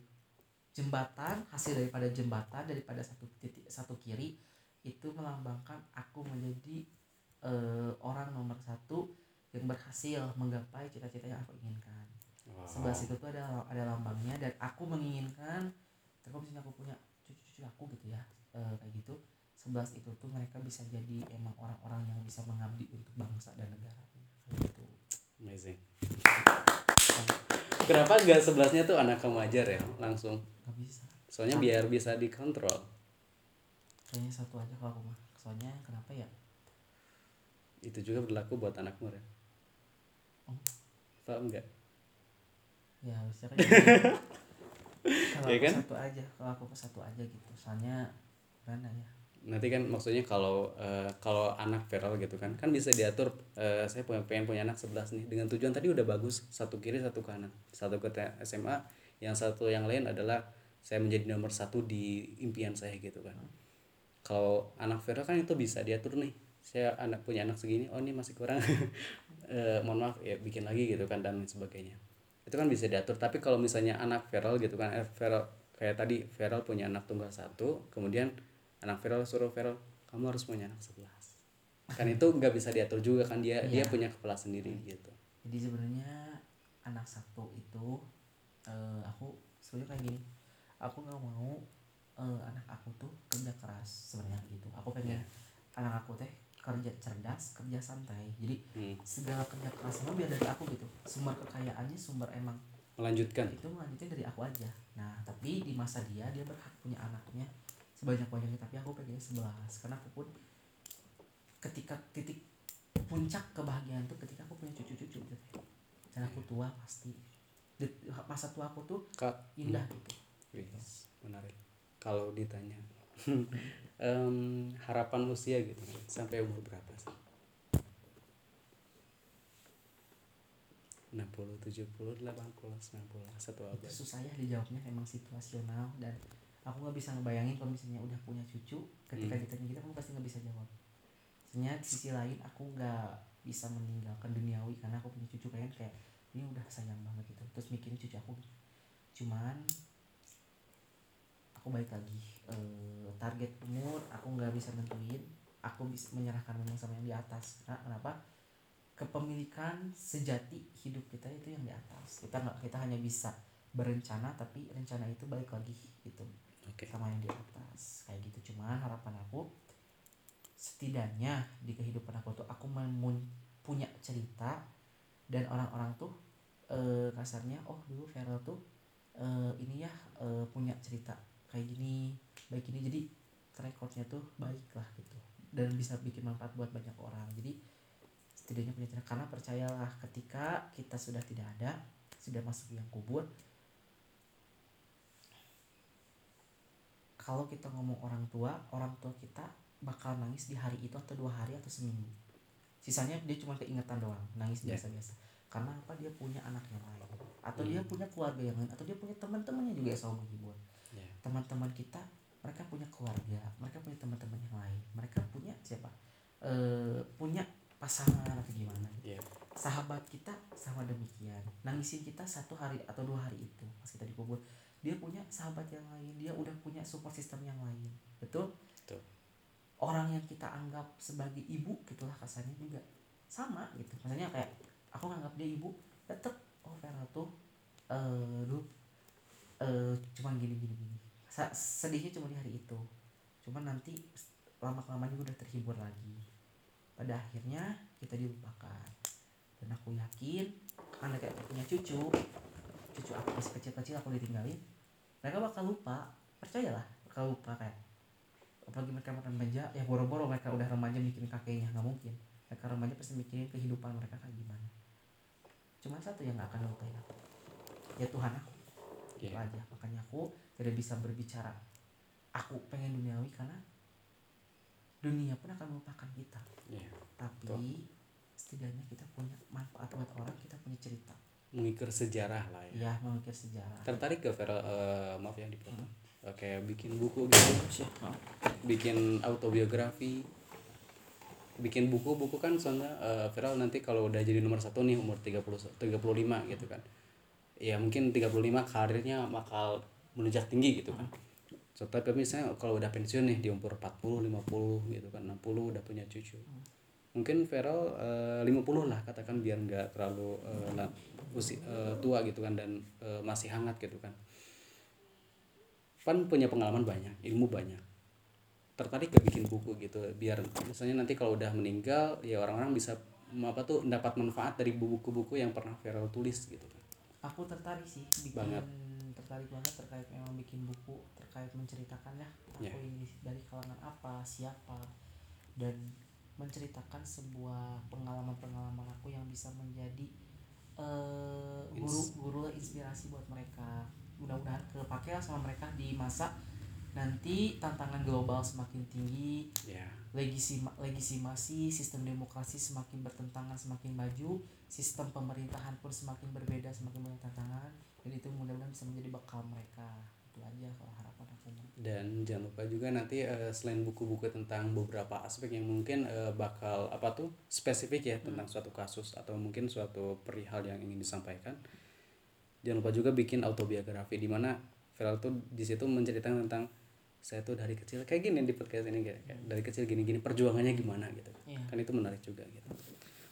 jembatan hasil daripada jembatan daripada satu titik satu kiri itu melambangkan aku menjadi eh, orang nomor satu yang berhasil menggapai cita-cita yang aku inginkan. Wow. sebelas itu tuh ada ada lambangnya dan aku menginginkan kalau misalnya aku punya cucu-cucu aku gitu ya eh, kayak gitu. Sebelas itu tuh mereka bisa jadi emang orang-orang yang bisa mengabdi untuk bangsa dan negara amazing. Kenapa gak sebelasnya tuh anak kamu ajar ya langsung? Nggak bisa. Soalnya biar bisa dikontrol. Kayaknya satu aja kalau aku mah. Soalnya kenapa ya? Itu juga berlaku buat anakmu ya Oh. paham nggak? Ya harusnya kan gitu. kalau Ya kan? satu aja kalau aku satu aja gitu. Soalnya gimana ya nanti kan maksudnya kalau eh, kalau anak viral gitu kan kan bisa diatur eh, saya punya pengen punya anak 11 nih dengan tujuan tadi udah bagus satu kiri satu kanan. Satu ke SMA yang satu yang lain adalah saya menjadi nomor satu di impian saya gitu kan. Kalau anak viral kan itu bisa diatur nih saya anak punya anak segini oh ini masih kurang Eh, mohon maaf ya bikin lagi gitu kan dan sebagainya. Itu kan bisa diatur tapi kalau misalnya anak viral gitu kan eh, viral kayak tadi viral punya anak tunggal satu kemudian anak viral suruh viral kamu harus punya anak sebelas. Kan itu nggak bisa diatur juga kan dia dia Iya. punya kepala sendiri gitu. Jadi sebenarnya anak satu itu eh, aku sebenarnya kayak gini aku nggak mau eh, anak aku tuh kerja keras sebenarnya gitu. Aku pengen anak aku teh kerja cerdas kerja santai. Jadi Hmm. segala kerja keras mah biar dari aku gitu. Sumber kekayaannya sumber emang melanjutkan. itu melanjutnya dari aku aja. Nah tapi di masa dia dia berhak punya anaknya sebanyak banyaknya tapi aku pengennya sebelas. Karena aku pun ketika titik puncak kebahagiaan tuh ketika aku punya cucu-cucu gitu. Dan aku tua pasti. Di- masa tua aku tuh kak indah gitu. Wis, menarik. Kalau ditanya. Em, harapan usia gitu sampai umur berapa sih? 60, 70, 80, 90, satu itu abad. Susah ya dijawabnya emang situasional dan aku nggak bisa ngebayangin kalau misalnya udah punya cucu ketika Hmm. ditanya kita aku pasti nggak bisa jawab. Sebenarnya di sisi lain aku nggak bisa meninggalkan duniawi karena aku punya cucu kan kayak ini udah sayang banget gitu. Terus mikirin cucu aku. Cuman aku balik lagi eh, target umur aku nggak bisa nentuin. Aku bisa menyerahkan memang sama yang di atas. Karena kenapa? Kepemilikan sejati hidup kita itu yang di atas. Kita nggak kita hanya bisa berencana tapi rencana itu balik lagi gitu oke. sama yang di atas. Kayak gitu. Cuman harapan aku setidaknya di kehidupan aku tuh aku punya cerita dan orang-orang tuh eh, kasarnya oh dulu Feral tuh eh, ini ya eh, punya cerita kayak gini baik ini. Jadi recordnya tuh baik lah gitu. Dan bisa bikin manfaat buat banyak orang. Jadi setidaknya punya cerita. Karena percayalah ketika kita sudah tidak ada sudah masuk yang kubur kalau kita ngomong orang tua orang tua kita bakal nangis di hari itu atau dua hari atau seminggu. Sisanya dia cuma keingetan doang nangis Ya. biasa-biasa. Karena apa? Dia punya anak yang lain. Atau Hmm. dia punya keluarga yang lain atau dia punya teman-temannya juga yang selalu menghibur Ya. teman-teman kita mereka punya keluarga mereka punya teman-teman yang lain. Mereka punya siapa? Eh punya pasangan atau gimana Ya. sahabat kita sama demikian. Nangisin kita satu hari atau dua hari itu pas kita dikubur dia punya sahabat yang lain dia udah punya support system yang lain. Betul? Betul. orang yang kita anggap sebagai ibu gitulah kasarnya juga. Sama gitu. Maksudnya kayak aku nganggap dia ibu tetep oh Vera tuh eh dulu eh cuman gini gini gini. Sa- sedihnya cuma di hari itu. Cuman nanti lama kelamaan juga udah terhibur lagi. Pada akhirnya kita dilupakan. Dan aku yakin karena kayak punya cucu cucu aku masih kecil-kecil aku ditinggalin mereka bakal lupa. Percayalah bakal lupa kayak apalagi mereka makan remaja ya boro-boro mereka udah remaja mikirin kakeknya nggak mungkin. Mereka remaja pasti mikirin kehidupan mereka kayak gimana. Cuman satu yang nggak akan lupain aku. Ya Tuhan aku. Itu Ya. aja. Makanya aku tidak bisa berbicara. Aku pengen duniawi karena dunia pun akan melupakan kita. Ya. tapi setidaknya kita punya manfaat buat orang kita punya cerita Mengikir sejarah lah ya. ya mengukir sejarah. Tertarik gak Vera eh, maaf yang dipotong. Eh, Kayak bikin buku gitu, bikin autobiografi, bikin buku buku kan soalnya eh, Viral nanti kalau udah jadi nomor satu nih umur 30 35 gitu kan. Ya mungkin 35 karirnya bakal menunjak tinggi gitu kan. So, tapi misalnya kalau udah pensiun nih di umur 40 50 gitu kan 60 udah punya cucu mungkin Viral eh, 50 lah katakan biar nggak terlalu la- usi, eh, tua gitu kan dan eh, masih hangat gitu kan Pan punya pengalaman banyak ilmu banyak tertarik ke bikin buku gitu biar misalnya nanti kalau udah meninggal ya orang-orang bisa apa tuh mendapat manfaat dari buku-buku yang pernah viral tulis gitu kan aku tertarik sih bikin Banget. tertarik banget terkait memang bikin buku terkait menceritakan ya aku Ya. ini dari kalangan apa siapa dan menceritakan sebuah pengalaman-pengalaman aku yang bisa menjadi eh, guru Ins- guru inspirasi buat mereka. Mudah-mudahan kepake sama mereka di masa nanti tantangan global semakin tinggi ya. legisi legitimasi sistem demokrasi semakin bertentangan semakin maju sistem pemerintahan pun semakin berbeda semakin banyak tantangan dan itu mudah-mudahan bisa menjadi bekal mereka itu aja kalau harapan aku dan jangan lupa juga nanti eh, selain buku-buku tentang beberapa aspek yang mungkin eh, bakal apa tuh spesifik ya tentang suatu kasus atau mungkin suatu perihal yang ingin disampaikan jangan lupa juga bikin autobiografi di mana Viral tuh di situ menceritakan tentang saya tuh dari kecil kayak gini di podcast ini kayak, kayak dari kecil gini-gini perjuangannya gimana gitu. Iya. kan itu menarik juga gitu.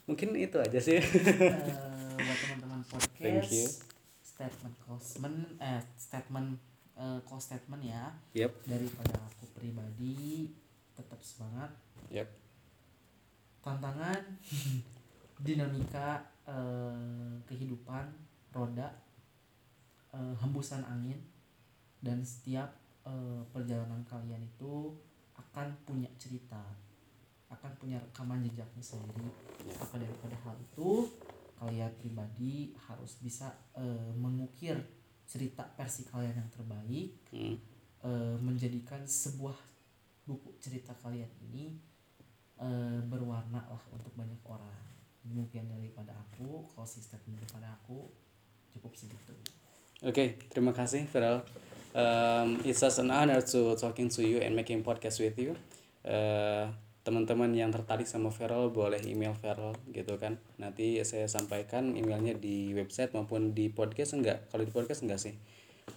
Mungkin itu aja sih. Eh, buat teman-teman Thank you. podcast statement closement eh statement close statement ya. Yep. Daripada aku pribadi tetap semangat. Yep. Tantangan dinamika eh, kehidupan roda eh, hembusan angin dan setiap eh, perjalanan kalian itu akan punya cerita akan punya rekaman jejaknya sendiri. Maka daripada hal itu kalian pribadi harus bisa eh, mengukir cerita versi kalian yang terbaik Hmm. eh, menjadikan sebuah buku cerita kalian ini eh, berwarna lah untuk banyak orang mungkin daripada aku kalau statement daripada aku cukup segitu Oke, terima kasih Viral. Um, it's such an honor to talking to you and making podcast with you. Uh, teman-teman yang tertarik sama Viral boleh email Viral gitu kan. Nanti saya sampaikan emailnya di website maupun di podcast enggak. Kalau di podcast enggak sih.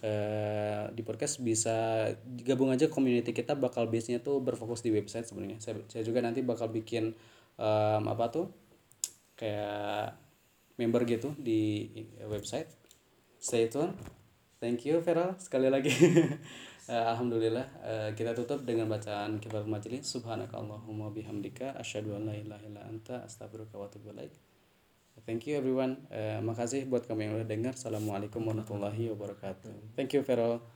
Uh, di podcast bisa gabung aja community kita bakal base-nya tuh berfokus di website sebenarnya. Saya, saya juga nanti bakal bikin um, apa tuh kayak member gitu di website stay tune thank you Vera sekali lagi Eh, alhamdulillah eh, kita tutup dengan bacaan kifaratul majelis subhanakallahumma bihamdika asyhadu an la ilaha illa anta astaghfiruka wa atubu thank you everyone. Eh, makasih buat kamu yang udah dengar. Assalamualaikum warahmatullahi wabarakatuh. Thank you Vero